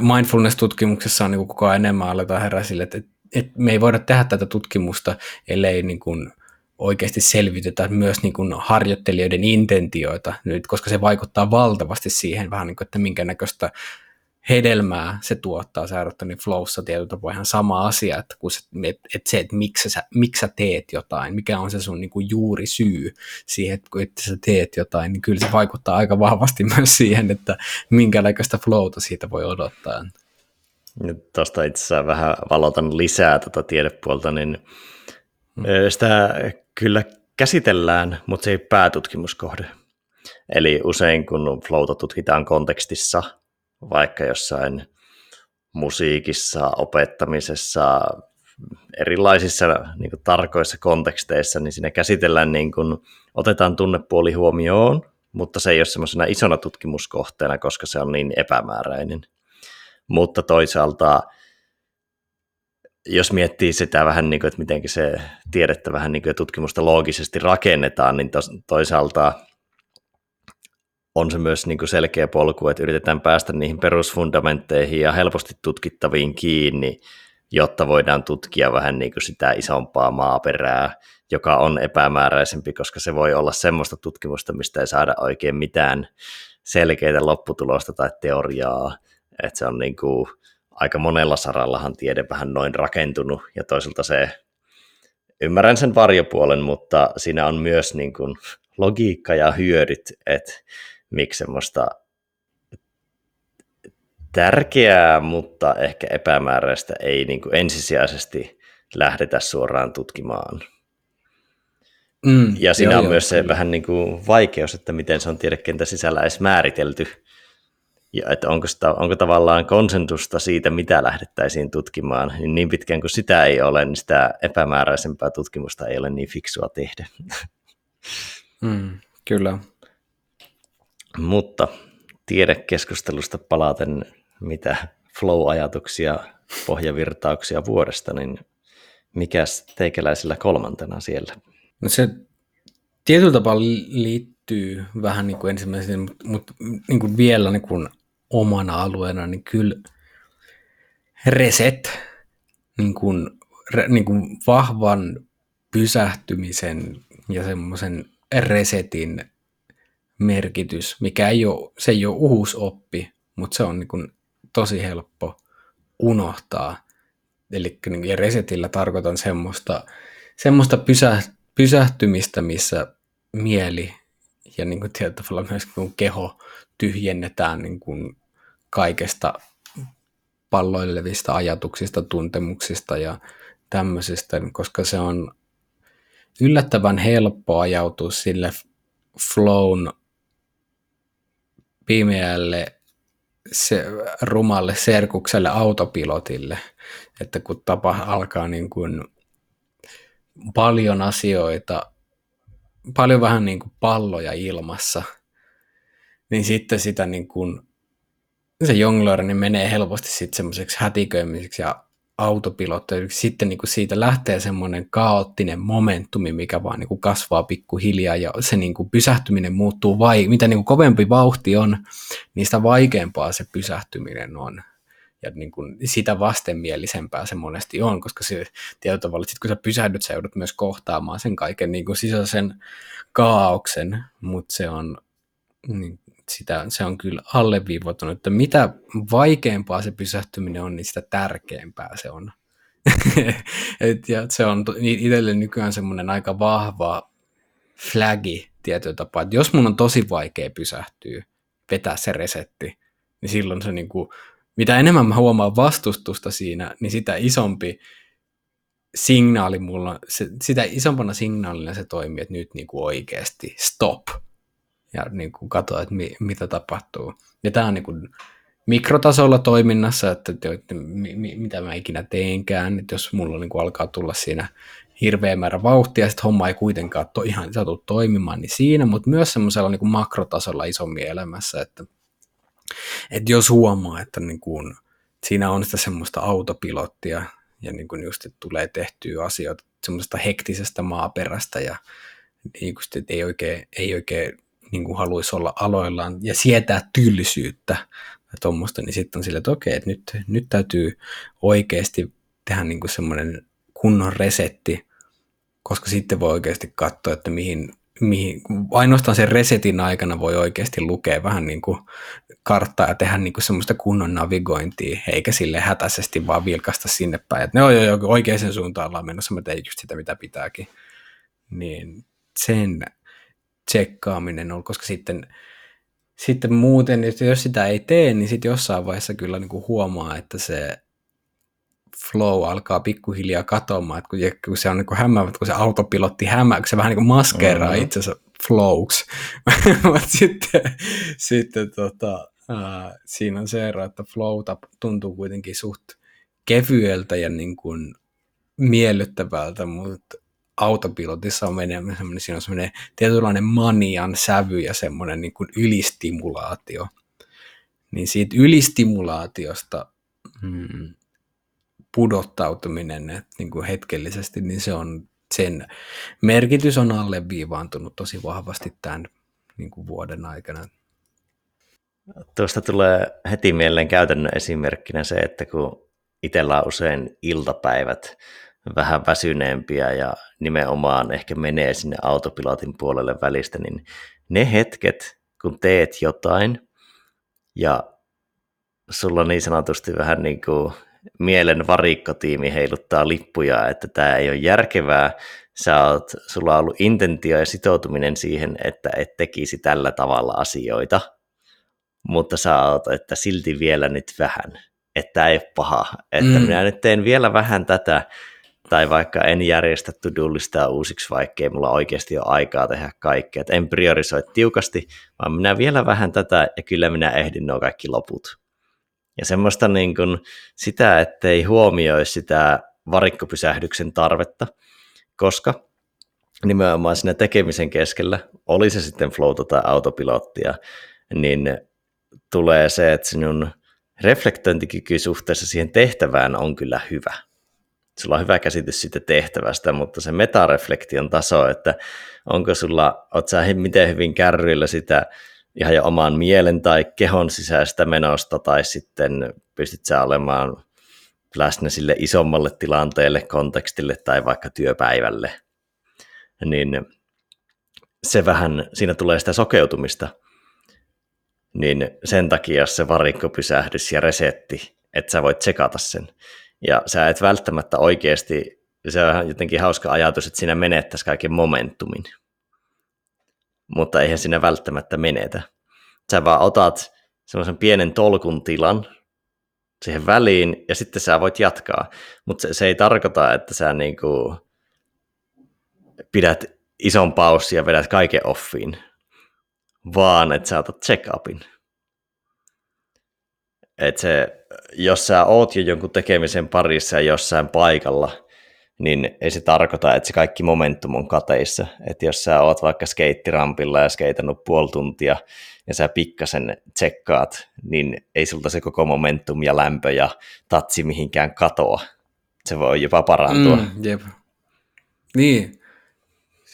mindfulness-tutkimuksessa on niin koko ajan enemmän aletaan herää sille, että me ei voida tehdä tätä tutkimusta, ellei niin kuin oikeasti selvitetä myös niin kuin harjoittelijoiden intentioita, nyt, koska se vaikuttaa valtavasti siihen vähän niin kuin, että minkä näköistä hedelmää se tuottaa Serotonin flowssa tietyllä tapaa ihan sama asia, että, kun se, et, et se, että miksi sä, miksi sä teet jotain, mikä on se sun niin kuin juuri syy siihen, että kun sä teet jotain, niin kyllä se vaikuttaa aika vahvasti [laughs] myös siihen, että minkälaista flowta siitä voi odottaa. Nyt tuosta itse asiassa vähän valotan lisää tuota tiedepuolta, niin hmm. sitä kyllä käsitellään, mutta se ei päätutkimuskohde. Eli usein kun flowta tutkitaan kontekstissa, vaikka jossain musiikissa, opettamisessa, erilaisissa niin kuin, tarkoissa konteksteissa, niin siinä käsitellään, niin kuin, otetaan tunnepuoli huomioon, mutta se ei ole semmoisena isona tutkimuskohteena, koska se on niin epämääräinen. Mutta toisaalta, jos miettii sitä vähän, niin kuin, että miten se tiedettä vähän niin kuin, tutkimusta loogisesti rakennetaan, niin toisaalta on se myös niin kuin selkeä polku, että yritetään päästä niihin perusfundamentteihin ja helposti tutkittaviin kiinni, jotta voidaan tutkia vähän niin kuin sitä isompaa maaperää, joka on epämääräisempi, koska se voi olla semmoista tutkimusta, mistä ei saada oikein mitään selkeitä lopputulosta tai teoriaa, että se on niin kuin, aika monella sarallahan tiede vähän noin rakentunut, ja toisaalta se, ymmärrän sen varjopuolen, mutta siinä on myös niin kuin logiikka ja hyödyt, että miksi semmoista tärkeää, mutta ehkä epämääräistä ei niin kuin ensisijaisesti lähdetä suoraan tutkimaan. Mm, ja siinä joo, on joo, myös se kyllä. vähän niin kuin vaikeus, että miten se on tiedekentän sisällä edes määritelty. Ja että onko, sitä, onko tavallaan konsentusta siitä, mitä lähdettäisiin tutkimaan, niin niin pitkään kuin sitä ei ole, niin sitä epämääräisempää tutkimusta ei ole niin fiksua tehdä. [laughs] Mm, kyllä. Mutta tiedekeskustelusta palaten, mitä flow-ajatuksia, pohjavirtauksia vuodesta, niin mikäs teikäläisillä kolmantena siellä? No se tietyllä tapaa liittyy vähän niin kuin ensimmäisen, mutta, mutta niin kuin vielä niin kuin omana alueena, niin kyllä reset, niin kuin, re, niin kuin vahvan pysähtymisen ja semmoisen resetin merkitys, mikä ei ole, se ei ole uusoppi, mutta se on niin kuin tosi helppo unohtaa. Eli niin resetillä tarkoitan semmoista, semmoista pysä, pysähtymistä, missä mieli ja niin kuin tietyllä tavalla myös kun keho tyhjennetään niin kuin kaikesta palloilevista ajatuksista, tuntemuksista ja tämmöisistä, koska se on yllättävän helppo ajautua sille flown pimeälle se, rumalle serkukselle autopilotille, että kun tapa alkaa niin kuin paljon asioita, paljon vähän niin kuin palloja ilmassa, niin sitten sitä niin kuin, se jonglööri niin menee helposti sitten semmoiseksi hätiköimiseksi ja autopilotti. Sitten niin kuin siitä lähtee semmoinen kaoottinen momentumi, mikä vaan niin kuin kasvaa pikkuhiljaa ja se niin kuin pysähtyminen muuttuu, vai, mitä niin kuin kovempi vauhti on, niin sitä vaikeampaa se pysähtyminen on. Ja niin kuin sitä vastenmielisempää se monesti on, koska se tietyllä tavalla, sit kun sä pysähdyt, sä joudut myös kohtaamaan sen kaiken niin kuin sisäisen kaauksen, mutta se on niin, sitä, se on kyllä alleviivoitunut, että mitä vaikeampaa se pysähtyminen on, niin sitä tärkeämpää se on. [laughs] Et, ja se on itselle nykyään semmoinen aika vahva flagi tietyllä tapaa, että jos mun on tosi vaikea pysähtyä, vetää se resetti, niin silloin se niin kuin, mitä enemmän mä huomaan vastustusta siinä, niin sitä isompi signaali mulla, se, sitä isompana signaalina se toimii, että nyt niin kuin oikeasti stop, ja niin kuin katsoa, että mi, mitä tapahtuu. Ja tämä on niin kuin mikrotasolla toiminnassa, että, että mi, mi, mitä mä ikinä teenkään, että jos mulla niin kuin alkaa tulla siinä hirveä määrä vauhtia, ja sitten homma ei kuitenkaan to, ihan saatu toimimaan, niin siinä, mutta myös semmoisella niin makrotasolla isommin elämässä, että, että jos huomaa, että niin kuin, siinä on sitä semmoista autopilottia, ja niin kuin just, että tulee tehtyä asioita semmoisesta hektisestä maaperästä, ja niin kuin, että ei oikein, ei oikein niin kuin haluaisi olla aloillaan ja sietää tyllisyyttä ja tuommoista, niin sitten on sille, että okei, että nyt, nyt täytyy oikeasti tehdä niin kuin semmoinen kunnon resetti, koska sitten voi oikeasti katsoa, että mihin, mihin, ainoastaan sen resetin aikana voi oikeasti lukea vähän niin kuin karttaa ja tehdä niin kuin semmoista kunnon navigointia, eikä sille hätäisesti vaan vilkasta sinne päin, että ne on jo oikeaan suuntaan ollaan menossa, mä tein just sitä, mitä pitääkin. Niin sen tsekkaaminen on, koska sitten, sitten muuten, jos sitä ei tee, niin sitten jossain vaiheessa kyllä niin kuin huomaa, että se flow alkaa pikkuhiljaa katoamaan, että kun, kun se on niin kuin hämäävä, kun se autopilotti hämää, kun se vähän niin kuin maskeeraa mm-hmm. itsensä flowks. [laughs] Mutta sitten, sitten tota, ää, siinä on se ero, että flowta tuntuu kuitenkin suht kevyeltä ja niin kuin miellyttävältä, mutta autopilotissa on menemään siinä on semmoinen tietynlainen manian sävy ja semmoinen niin kuin ylistimulaatio. Niin siitä ylistimulaatiosta hmm, pudottautuminen että niin kuin hetkellisesti, niin se on, sen merkitys on alleviivaantunut tosi vahvasti tämän niin kuin vuoden aikana. Tuosta tulee heti mieleen käytännön esimerkkinä se, että kun itsellä on usein iltapäivät, vähän väsyneempiä ja nimenomaan ehkä menee sinne autopilotin puolelle välistä, niin ne hetket, kun teet jotain ja sulla niin sanotusti vähän niin kuin mielen varikkotiimi heiluttaa lippuja, että tämä ei ole järkevää, sä oot, sulla on ollut intentio ja sitoutuminen siihen, että et tekisi tällä tavalla asioita, mutta sä oot, että silti vielä nyt vähän, että ei ole paha, että mm. minä nyt teen vielä vähän tätä, tai vaikka en järjestä to uusiksi, vaikka ei mulla oikeasti ole aikaa tehdä kaikkea. Et en priorisoi tiukasti, vaan minä vielä vähän tätä ja kyllä minä ehdin nuo kaikki loput. Ja semmoista niin kuin sitä, ettei huomioi sitä varikkopysähdyksen tarvetta, koska nimenomaan siinä tekemisen keskellä, oli se sitten flowta tai autopilottia, niin tulee se, että sinun reflektointikyky suhteessa siihen tehtävään on kyllä hyvä. Sulla on hyvä käsitys siitä tehtävästä, mutta se metareflektion taso, että onko sulla, oot sä miten hyvin kärryillä sitä ihan jo oman mielen tai kehon sisäistä menosta, tai sitten pystyt sä olemaan läsnä sille isommalle tilanteelle, kontekstille tai vaikka työpäivälle, niin se vähän, siinä tulee sitä sokeutumista, niin sen takia se varikkopysähdys ja resetti, että sä voit tsekata sen. Ja sä et välttämättä oikeasti, se on jotenkin hauska ajatus, että siinä menettäisi kaiken momentumin. Mutta eihän siinä välttämättä menetä. Sä vaan otat semmoisen pienen tolkun tilan siihen väliin ja sitten sä voit jatkaa. Mutta se, se ei tarkoita, että sä niinku pidät ison paussin ja vedät kaiken offiin, vaan että sä otat check-upin. Et se, jos sä oot jo jonkun tekemisen parissa ja jossain paikalla, niin ei se tarkoita, että se kaikki momentum on kateissa. Että jos sä oot vaikka skeittirampilla ja skeitannut puoli tuntia ja sä pikkasen tsekkaat, niin ei sulta se koko momentum ja lämpö ja tatsi mihinkään katoa. Se voi jopa parantua. Mm, jep. Niin,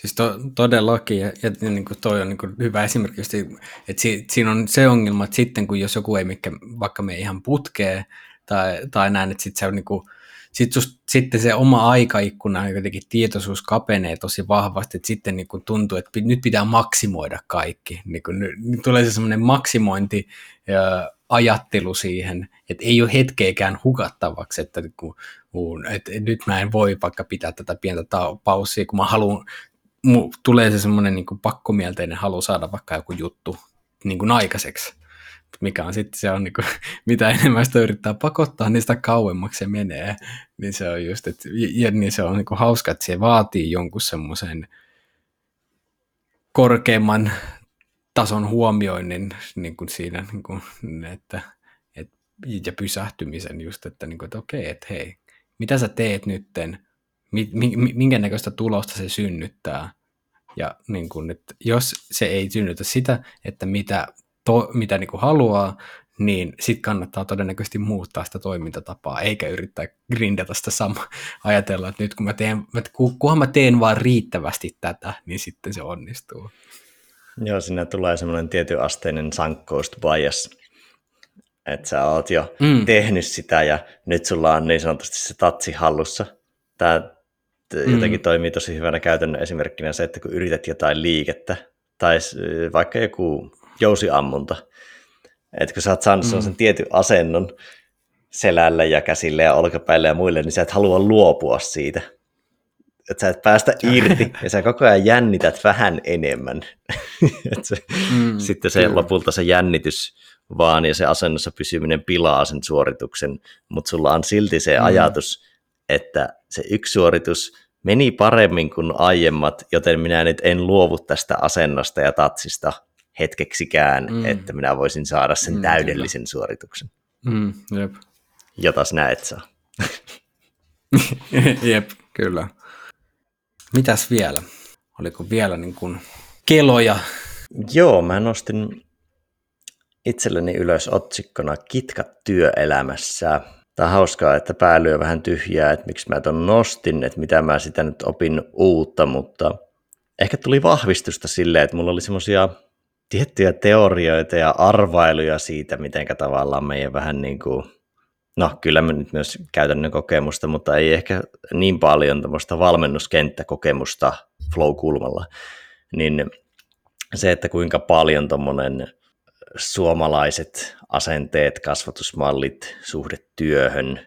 Siis to, todellakin, ja, ja niin kuin toi on niin kuin hyvä esimerkki, että si, siinä on se ongelma, että sitten kun jos joku ei mikä, vaikka me ihan putkee, tai, tai näin, että sitten se on niin kuin, sit just, sitten se oma aikaikkuna, jotenkin tietoisuus kapenee tosi vahvasti, että sitten niin kuin tuntuu, että nyt pitää maksimoida kaikki. Niin kuin, nyt tulee se semmoinen maksimointi ja ajattelu siihen, että ei ole hetkeäkään hukattavaksi, että, kun, että nyt mä en voi vaikka pitää tätä pientä paussia, kun mä haluan mu, tulee se semmoinen niin pakkomielteinen halu saada vaikka joku juttu niin kuin aikaiseksi. Mikä on sitten se on, niin kuin, [laughs] mitä enemmän sitä yrittää pakottaa, niin sitä kauemmaksi se menee. Niin se on just, että, ja niin se on niin kuin hauska, että se vaatii jonkun semmoisen korkeamman tason huomioinnin niin kuin siinä, niin kuin, että, et, ja pysähtymisen just, että, niin kuin, että okei, että hei, mitä sä teet nytten, minkä näköistä tulosta se synnyttää. Ja niin kun, että jos se ei synnytä sitä, että mitä, to, mitä niin kuin haluaa, niin sitten kannattaa todennäköisesti muuttaa sitä toimintatapaa, eikä yrittää grindata sitä samaa. Ajatella, että nyt kun mä teen, kunhan mä teen vaan riittävästi tätä, niin sitten se onnistuu. Joo, siinä tulee semmoinen tietyn asteinen sankkoust bias, että sä oot jo mm. tehnyt sitä ja nyt sulla on niin sanotusti se tatsi hallussa. Tämä mm. jotenkin toimii tosi hyvänä käytännön esimerkkinä se, että kun yrität jotain liikettä, tai vaikka joku jousiammunta, että kun sä oot saanut mm. sellaisen tietyn asennon selälle ja käsille ja olkapäille ja muille, niin sä et halua luopua siitä. Että sä et päästä irti ja sä koko ajan jännität vähän enemmän. [laughs] Et se, mm, sitten se kyllä. lopulta se jännitys vaan ja se asennossa pysyminen pilaa sen suorituksen, mutta sulla on silti se mm. ajatus, että se yksi suoritus meni paremmin kuin aiemmat, joten minä nyt en luovu tästä asennosta ja tatsista hetkeksikään, mm. että minä voisin saada sen mm, täydellisen kyllä. suorituksen. Mm, jep. Jota sinä et saa. [laughs] jep, kyllä. Mitäs vielä? Oliko vielä niin kuin keloja? Joo, mä nostin itselleni ylös otsikkona Kitkat työelämässä. Tämä on hauskaa, että pää lyö vähän tyhjää, että miksi mä ton nostin, että mitä mä sitä nyt opin uutta, mutta ehkä tuli vahvistusta silleen, että mulla oli semmoisia tiettyjä teorioita ja arvailuja siitä, miten tavallaan meidän vähän niin kuin, no kyllä mä nyt myös käytännön kokemusta, mutta ei ehkä niin paljon tämmöistä valmennuskenttäkokemusta flow-kulmalla, niin se, että kuinka paljon tuommoinen suomalaiset asenteet, kasvatusmallit, suhde työhön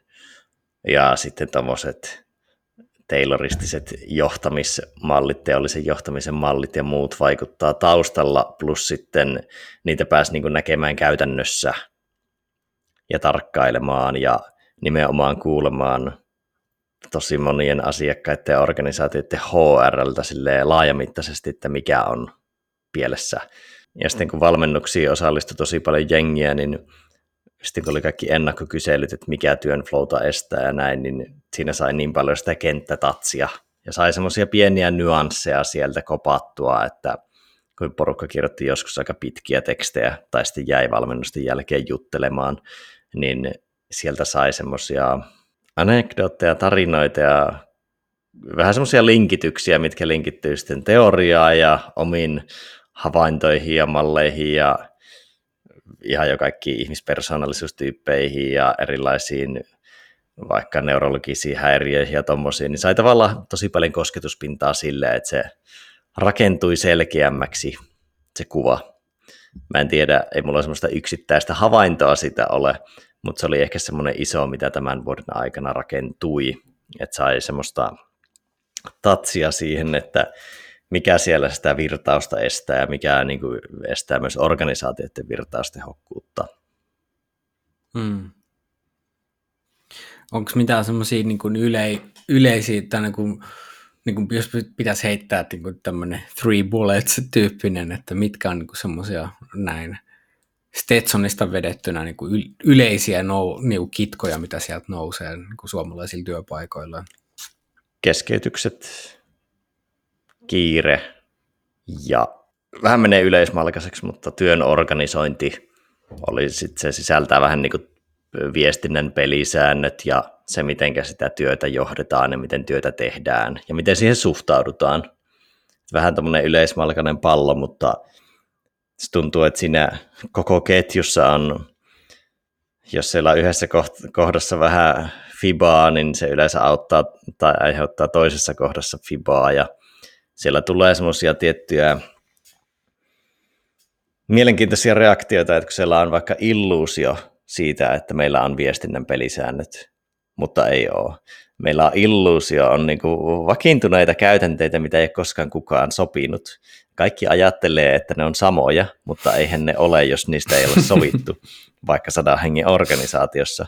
ja sitten tämmöiset tayloristiset johtamismallit, teollisen johtamisen mallit ja muut vaikuttaa taustalla, plus sitten niitä pääsi niin näkemään käytännössä ja tarkkailemaan ja nimenomaan kuulemaan tosi monien asiakkaiden ja organisaatioiden HRltä laajamittaisesti, että mikä on pielessä. Ja sitten kun valmennuksiin osallistui tosi paljon jengiä, niin sitten kun oli kaikki ennakkokyselyt, että mikä työn flowta estää ja näin, niin siinä sai niin paljon sitä kenttätatsia. Ja sai semmoisia pieniä nyansseja sieltä kopattua, että kun porukka kirjoitti joskus aika pitkiä tekstejä tai sitten jäi valmennusten jälkeen juttelemaan, niin sieltä sai semmoisia anekdootteja, tarinoita ja vähän semmoisia linkityksiä, mitkä linkittyy sitten teoriaan ja omiin havaintoihin ja malleihin ja ihan jo kaikki ihmispersoonallisuustyyppeihin ja erilaisiin vaikka neurologisiin häiriöihin ja tommosiin, niin sai tavallaan tosi paljon kosketuspintaa sille, että se rakentui selkeämmäksi se kuva. Mä en tiedä, ei mulla semmoista yksittäistä havaintoa sitä ole, mutta se oli ehkä semmoinen iso, mitä tämän vuoden aikana rakentui, että sai semmoista tatsia siihen, että mikä siellä sitä virtausta estää ja mikä niin kuin estää myös organisaatioiden virtaustehokkuutta. Hmm. Onko mitään semmoisia niin yle, yleisiä, tai niin kuin, niin kuin jos pitäisi heittää niin kuin tämmöinen three bullets-tyyppinen, että mitkä on niin semmoisia näin Stetsonista vedettynä niin kuin yleisiä nou, niin kuin kitkoja, mitä sieltä nousee niin kuin suomalaisilla työpaikoilla? Keskeytykset, kiire ja vähän menee yleismalkaiseksi, mutta työn organisointi oli sit se sisältää vähän niin kuin viestinnän pelisäännöt ja se, miten sitä työtä johdetaan ja miten työtä tehdään ja miten siihen suhtaudutaan. Vähän tämmöinen yleismalkainen pallo, mutta se tuntuu, että siinä koko ketjussa on, jos siellä on yhdessä kohdassa vähän fibaa, niin se yleensä auttaa tai aiheuttaa toisessa kohdassa fibaa ja siellä tulee semmoisia tiettyjä mielenkiintoisia reaktioita, että kun siellä on vaikka illuusio siitä, että meillä on viestinnän pelisäännöt, mutta ei ole. Meillä on illuusio, on niin kuin vakiintuneita käytänteitä, mitä ei ole koskaan kukaan sopinut. Kaikki ajattelee, että ne on samoja, mutta eihän ne ole, jos niistä ei ole sovittu, [laughs] vaikka sadan hengen organisaatiossa.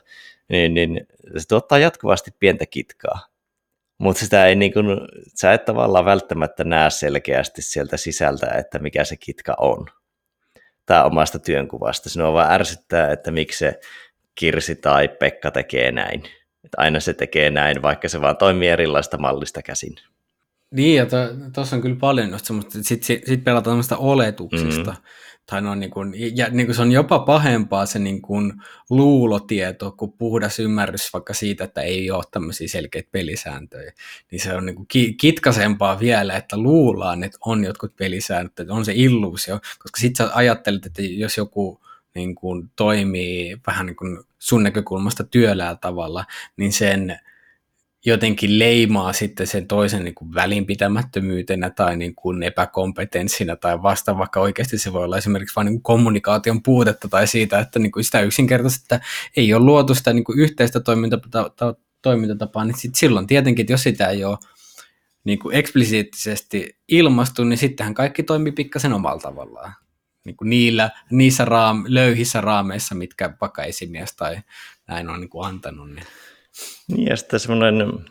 Niin, niin se tuottaa jatkuvasti pientä kitkaa. Mutta sitä ei niin kuin, sä et tavallaan välttämättä näe selkeästi sieltä sisältä, että mikä se kitka on. Tämä omasta työnkuvasta. Sinua vaan ärsyttää, että miksi se Kirsi tai Pekka tekee näin. Että aina se tekee näin, vaikka se vaan toimii erilaista mallista käsin. Niin, ja tuossa to, on kyllä paljon just semmoista, sitten sit, sit pelataan semmoista oletuksista. Mm-hmm tai no, niin kuin, ja niin kuin se on jopa pahempaa se niin kuin luulotieto kuin puhdas ymmärrys vaikka siitä, että ei ole tämmöisiä selkeitä pelisääntöjä. Niin se on niin kuin kitkasempaa vielä, että luullaan, että on jotkut pelisäännöt, että on se illuusio, koska sitten sä ajattelet, että jos joku niin kuin toimii vähän niin kuin sun näkökulmasta työlää tavalla, niin sen jotenkin leimaa sitten sen toisen niin kuin välinpitämättömyytenä tai niin kuin epäkompetenssina tai vasta, vaikka oikeasti se voi olla esimerkiksi vain niin kommunikaation puutetta tai siitä, että niin kuin sitä yksinkertaisesti että ei ole luotu sitä niin kuin yhteistä toimintatapaa, niin sit silloin tietenkin, että jos sitä ei ole niin kuin eksplisiittisesti ilmastu, niin sittenhän kaikki toimii pikkasen omalla tavallaan. Niin kuin niillä, niissä raam, löyhissä raameissa, mitkä vaikka esimies tai näin on niin kuin antanut. Niin niin ja sitten semmoinen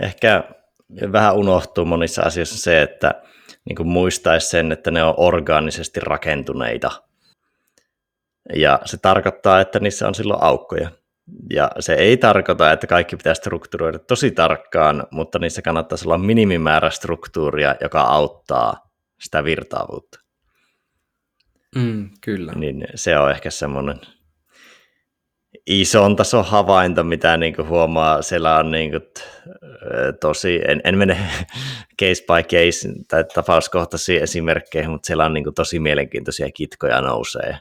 ehkä vähän unohtuu monissa asioissa se, että niin kuin muistaisi sen, että ne on orgaanisesti rakentuneita. Ja se tarkoittaa, että niissä on silloin aukkoja. Ja se ei tarkoita, että kaikki pitää strukturoida tosi tarkkaan, mutta niissä kannattaisi olla minimimäärä struktuuria, joka auttaa sitä virtaavuutta. Mm, kyllä. Niin se on ehkä semmoinen ison tason havainto, mitä niin kuin huomaa, siellä on niin kuin, tosi, en, en mene [laughs] case by case tai tapauskohtaisiin esimerkkeihin, mutta siellä on niin kuin, tosi mielenkiintoisia kitkoja nousee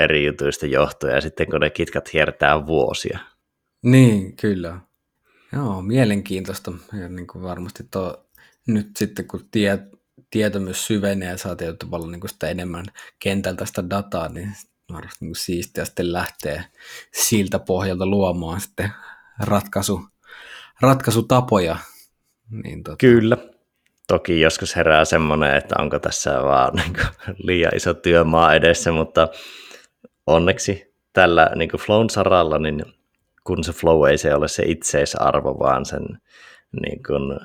eri jutuista johtuen, ja sitten kun ne kitkat hiertää vuosia. Niin, kyllä. Joo, mielenkiintoista. Ja niin kuin varmasti tuo, nyt sitten kun tie, tieto myös syvenee ja saa tietyllä niin sitä enemmän kentältä sitä dataa, niin varmasti niin siistiä sitten lähtee siltä pohjalta luomaan sitten ratkaisu, ratkaisutapoja. Niin tota... Kyllä. Toki joskus herää semmoinen, että onko tässä vaan niin kuin, liian iso työmaa edessä, mutta onneksi tällä niin Flown saralla niin kun se flow ei se ole se itseisarvo, vaan sen niin kuin,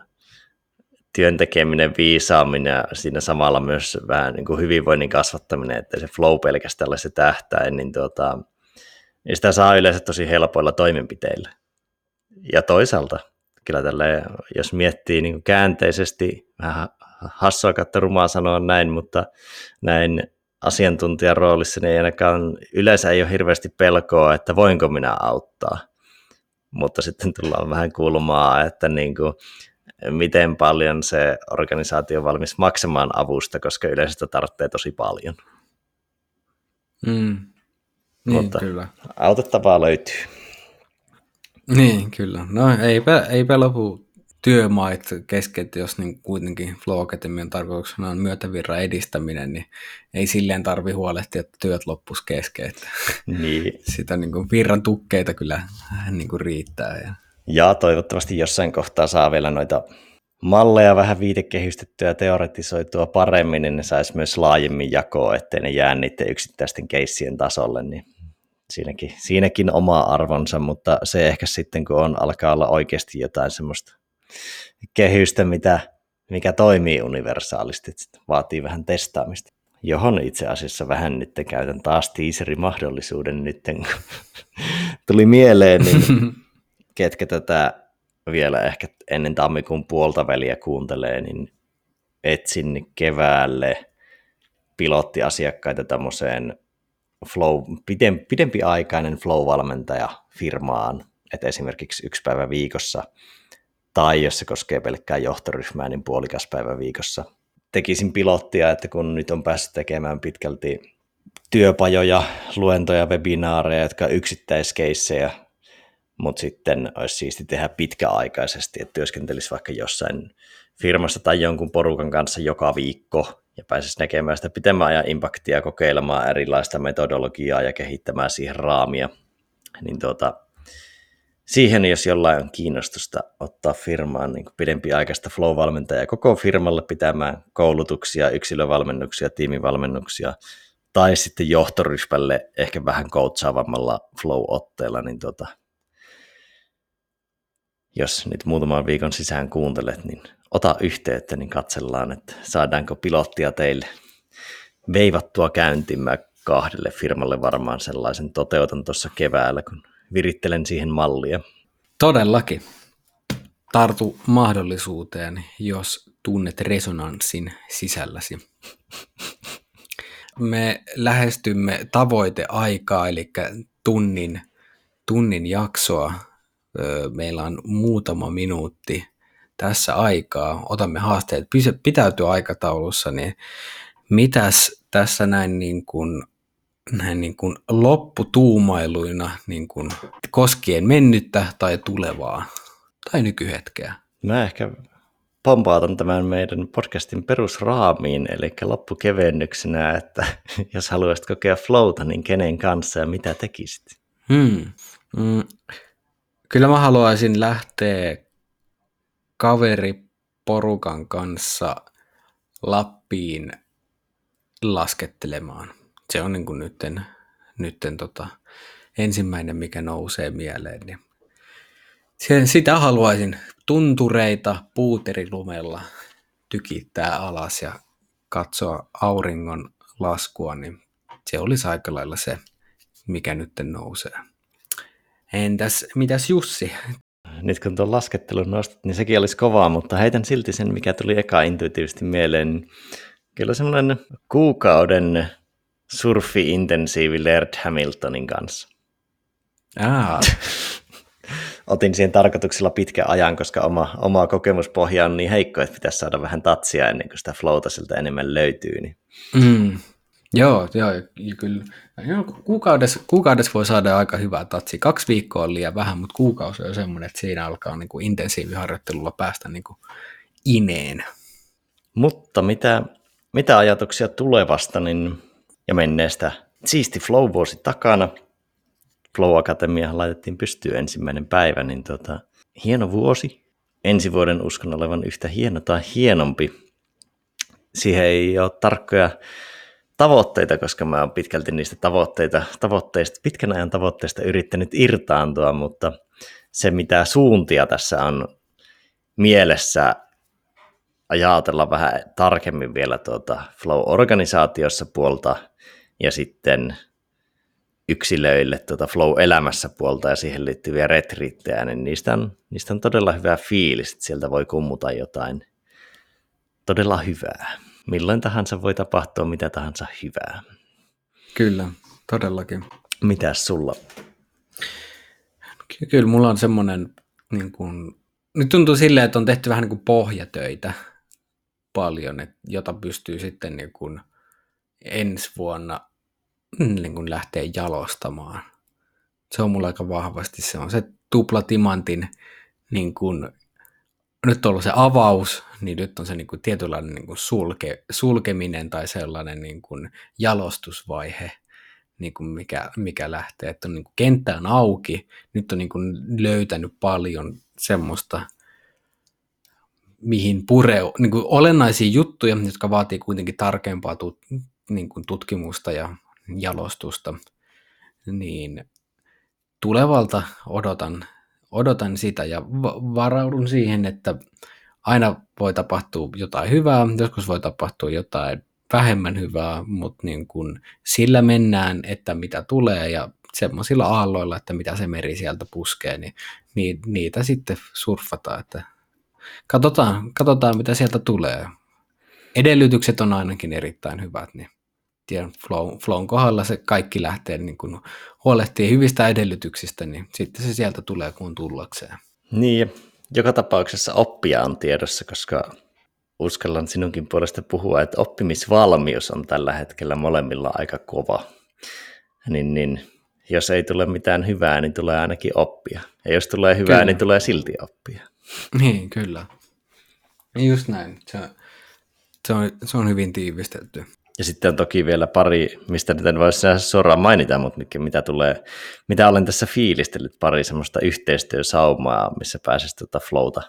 työn tekeminen, viisaaminen ja siinä samalla myös vähän niin kuin hyvinvoinnin kasvattaminen, että se flow pelkästään ole se tähtäin, niin, tuota, niin sitä saa yleensä tosi helpoilla toimenpiteillä. Ja toisaalta kyllä tälle, jos miettii niin käänteisesti, vähän hassua kautta rumaa sanoa näin, mutta näin asiantuntijan roolissa, niin ainakaan yleensä ei ole hirveästi pelkoa, että voinko minä auttaa. Mutta sitten tullaan vähän kulmaa, että niin kuin, miten paljon se organisaatio on valmis maksamaan avusta, koska yleensä sitä tarvitsee tosi paljon. Mm. Niin, Mutta kyllä. autettavaa löytyy. Niin, kyllä. No eipä, eipä lopu työmaat kesken, jos niin kuitenkin Flow Academyan tarkoituksena on myötävirran edistäminen, niin ei silleen tarvi huolehtia, että työt loppus kesken. Että niin. [laughs] Sitä niin kuin virran tukkeita kyllä niin kuin riittää. Ja... ja toivottavasti jossain kohtaa saa vielä noita malleja vähän viitekehystettyä ja teoretisoitua paremmin, niin ne saisi myös laajemmin jakoa, ettei ne jää niiden yksittäisten keissien tasolle, niin siinäkin, siinäkin oma arvonsa, mutta se ehkä sitten, kun on, alkaa olla oikeasti jotain semmoista kehystä, mitä, mikä toimii universaalisti, vaatii vähän testaamista. Johon itse asiassa vähän nyt käytän taas teaserimahdollisuuden nyt, kun [laughs] tuli mieleen, niin [laughs] ketkä tätä vielä ehkä ennen tammikuun puolta väliä kuuntelee, niin etsin keväälle pilottiasiakkaita tämmöiseen flow, pidempi, pidempiaikainen flow-valmentaja firmaan, että esimerkiksi yksi päivä viikossa, tai jos se koskee pelkkää johtoryhmää, niin puolikas päivä viikossa. Tekisin pilottia, että kun nyt on päässyt tekemään pitkälti työpajoja, luentoja, webinaareja, jotka yksittäiskeissejä, mutta sitten olisi siisti tehdä pitkäaikaisesti, että työskentelisi vaikka jossain firmassa tai jonkun porukan kanssa joka viikko ja pääsisi näkemään sitä pitemmän ajan impaktia, kokeilemaan erilaista metodologiaa ja kehittämään siihen raamia, niin tuota, siihen, jos jollain on kiinnostusta ottaa firmaan niin pidempiaikaista flow-valmentajaa koko firmalle pitämään koulutuksia, yksilövalmennuksia, tiimivalmennuksia, tai sitten johtoryhmälle ehkä vähän coachaavammalla flow-otteella, niin tuota, jos nyt muutaman viikon sisään kuuntelet, niin ota yhteyttä, niin katsellaan, että saadaanko pilottia teille veivattua käyntimään kahdelle firmalle varmaan sellaisen toteutan tuossa keväällä, kun virittelen siihen mallia. Todellakin. Tartu mahdollisuuteen, jos tunnet resonanssin sisälläsi. Me lähestymme tavoiteaikaa, eli tunnin, tunnin jaksoa. Meillä on muutama minuutti tässä aikaa. Otamme haasteet pitäytyä aikataulussa, niin mitäs tässä näin niin kuin näin niin kuin lopputuumailuina niin kuin koskien mennyttä tai tulevaa tai nykyhetkeä? Mä ehkä pompautan tämän meidän podcastin perusraamiin, eli loppukevennyksenä, että [laughs] jos haluaisit kokea flowta, niin kenen kanssa ja mitä tekisit? Hmm. Mm. Kyllä mä haluaisin lähteä kaveriporukan kanssa Lappiin laskettelemaan se on niin kuin nytten, nytten tota, ensimmäinen, mikä nousee mieleen. Niin sitä haluaisin tuntureita puuterilumella tykittää alas ja katsoa auringon laskua, niin se olisi aika lailla se, mikä nyt nousee. Entäs mitäs Jussi? Nyt kun tuon laskettelun nostat, niin sekin olisi kovaa, mutta heitän silti sen, mikä tuli eka intuitiivisesti mieleen. Kyllä semmoinen kuukauden surfi-intensiivi Laird Hamiltonin kanssa. Ah. [laughs] Otin siihen tarkoituksella pitkä ajan, koska oma, oma kokemuspohja on niin heikko, että pitäisi saada vähän tatsia ennen kuin sitä flowta siltä enemmän löytyy. Niin. Mm. Joo, joo, ja kyllä. Joo, kuukaudessa, kuukaudessa voi saada aika hyvää tatsia. Kaksi viikkoa on liian vähän, mutta kuukausi on semmoinen, että siinä alkaa niin kuin intensiiviharjoittelulla päästä niin kuin ineen. Mutta mitä, mitä ajatuksia tulevasta, niin ja menneestä siisti Flow-vuosi takana. Flow Akatemia laitettiin pystyyn ensimmäinen päivä, niin tota, hieno vuosi. Ensi vuoden uskon olevan yhtä hieno tai hienompi. Siihen ei ole tarkkoja tavoitteita, koska mä oon pitkälti niistä tavoitteita, tavoitteista, pitkän ajan tavoitteista yrittänyt irtaantua, mutta se mitä suuntia tässä on mielessä ajatella vähän tarkemmin vielä tuota Flow-organisaatiossa puolta ja sitten yksilöille tuota Flow-elämässä puolta ja siihen liittyviä retriittejä, niin niistä on, niistä on todella hyvä fiilis, että sieltä voi kummuta jotain todella hyvää. Milloin tahansa voi tapahtua mitä tahansa hyvää. Kyllä, todellakin. Mitäs sulla? Kyllä mulla on semmoinen, niin kuin, nyt tuntuu silleen, että on tehty vähän niin kuin pohjatöitä paljon, että, jota pystyy sitten niin kuin ensi vuonna niin kuin lähteä jalostamaan. Se on mulla aika vahvasti se on se tuplatimantin niin kuin, nyt on ollut se avaus, niin nyt on se niin kuin tietynlainen niin kuin sulke, sulkeminen tai sellainen niin kuin jalostusvaihe, niin kuin mikä, mikä lähtee, että on niin kuin kenttä on auki, nyt on niin kuin löytänyt paljon semmoista, mihin pureu, niin kuin olennaisia juttuja, jotka vaatii kuitenkin tarkempaa tut, niin kuin tutkimusta ja jalostusta, niin tulevalta odotan, odotan sitä ja varaudun siihen, että aina voi tapahtua jotain hyvää, joskus voi tapahtua jotain vähemmän hyvää, mutta niin kun sillä mennään, että mitä tulee ja semmoisilla aalloilla, että mitä se meri sieltä puskee, niin niitä sitten surffataan, että katsotaan, katsotaan mitä sieltä tulee. Edellytykset on ainakin erittäin hyvät, niin tiedän, flow, flown kohdalla se kaikki lähtee niin kun huolehtii hyvistä edellytyksistä, niin sitten se sieltä tulee kun tullakseen. Niin, joka tapauksessa oppia on tiedossa, koska uskallan sinunkin puolesta puhua, että oppimisvalmius on tällä hetkellä molemmilla aika kova. Niin, niin jos ei tule mitään hyvää, niin tulee ainakin oppia. Ja jos tulee hyvää, kyllä. niin tulee silti oppia. Niin, kyllä. Just näin. Se, se, on, se on hyvin tiivistetty. Ja sitten on toki vielä pari, mistä nyt en voi suoraan mainita, mutta mitä, tulee, mitä olen tässä fiilistellyt, pari semmoista yhteistyösaumaa, missä pääsisi tuota flowta,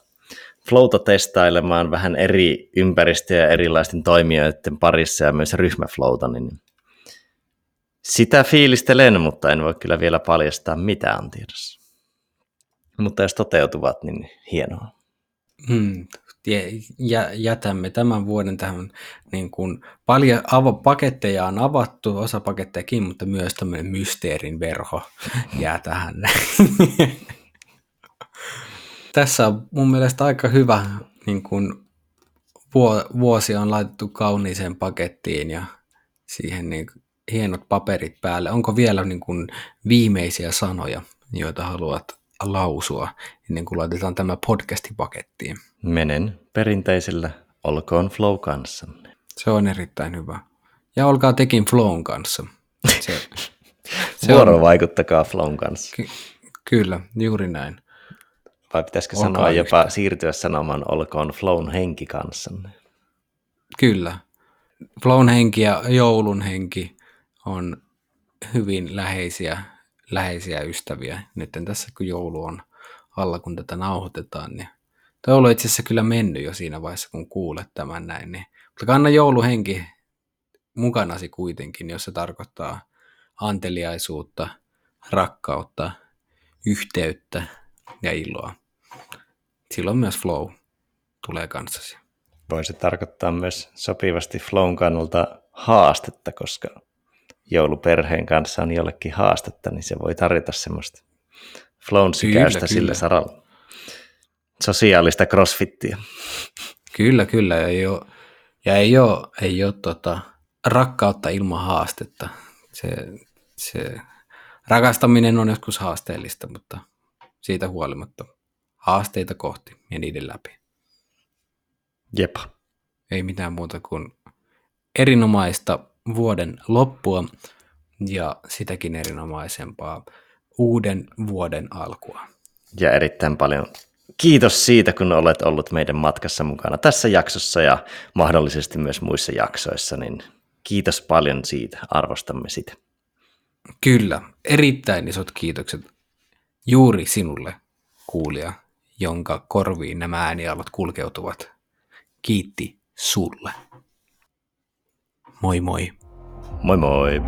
flowta testailemaan vähän eri ympäristöjä erilaisten toimijoiden parissa ja myös ryhmäflowta, niin sitä fiilistelen, mutta en voi kyllä vielä paljastaa mitä on tiedossa. Mutta jos toteutuvat, niin hienoa. Hmm, jätämme tämän vuoden tähän niin kuin paljon avo, paketteja on avattu, osa pakettejakin, mutta myös tämmöinen mysteerin verho [laughs] jää tähän. [laughs] Tässä on mun mielestä aika hyvä niin kuin vuosi on laitettu kauniiseen pakettiin ja siihen niin hienot paperit päälle. Onko vielä niin kuin viimeisiä sanoja, joita haluat lausua ennen kuin laitetaan tämä podcasti pakettiin. Menen perinteisellä olkoon flow kanssanne. Se on erittäin hyvä. Ja olkaa tekin flown kanssa. [laughs] Se, se Vuoro vaikuttakaa flown kanssa. Ky- kyllä, juuri näin. Vai pitäisikö olkaa sanoa yhtä. jopa siirtyä sanomaan olkoon flown henki kanssanne? Kyllä. Flown henki ja joulun henki on hyvin läheisiä läheisiä ystäviä. Nyt tässä kun joulu on alla, kun tätä nauhoitetaan, niin joulu on itse asiassa kyllä mennyt jo siinä vaiheessa, kun kuulet tämän näin. Niin, mutta kanna jouluhenki mukanasi kuitenkin, jos se tarkoittaa anteliaisuutta, rakkautta, yhteyttä ja iloa. Silloin myös flow tulee kanssasi. Voisi tarkoittaa myös sopivasti flown kannalta haastetta, koska jouluperheen kanssa on jollekin haastetta, niin se voi tarjota semmoista flown sykäystä sillä saralla. Sosiaalista crossfittiä. Kyllä, kyllä. Ei ole, ja ei ole, ei ole tota, rakkautta ilman haastetta. Se, se, rakastaminen on joskus haasteellista, mutta siitä huolimatta haasteita kohti ja niiden läpi. Jep. Ei mitään muuta kuin erinomaista vuoden loppua ja sitäkin erinomaisempaa uuden vuoden alkua. Ja erittäin paljon kiitos siitä, kun olet ollut meidän matkassa mukana tässä jaksossa ja mahdollisesti myös muissa jaksoissa, niin kiitos paljon siitä, arvostamme sitä. Kyllä, erittäin isot kiitokset juuri sinulle, kuulija, jonka korviin nämä äänialot kulkeutuvat. Kiitti sulle. Moi moi. Moi moi!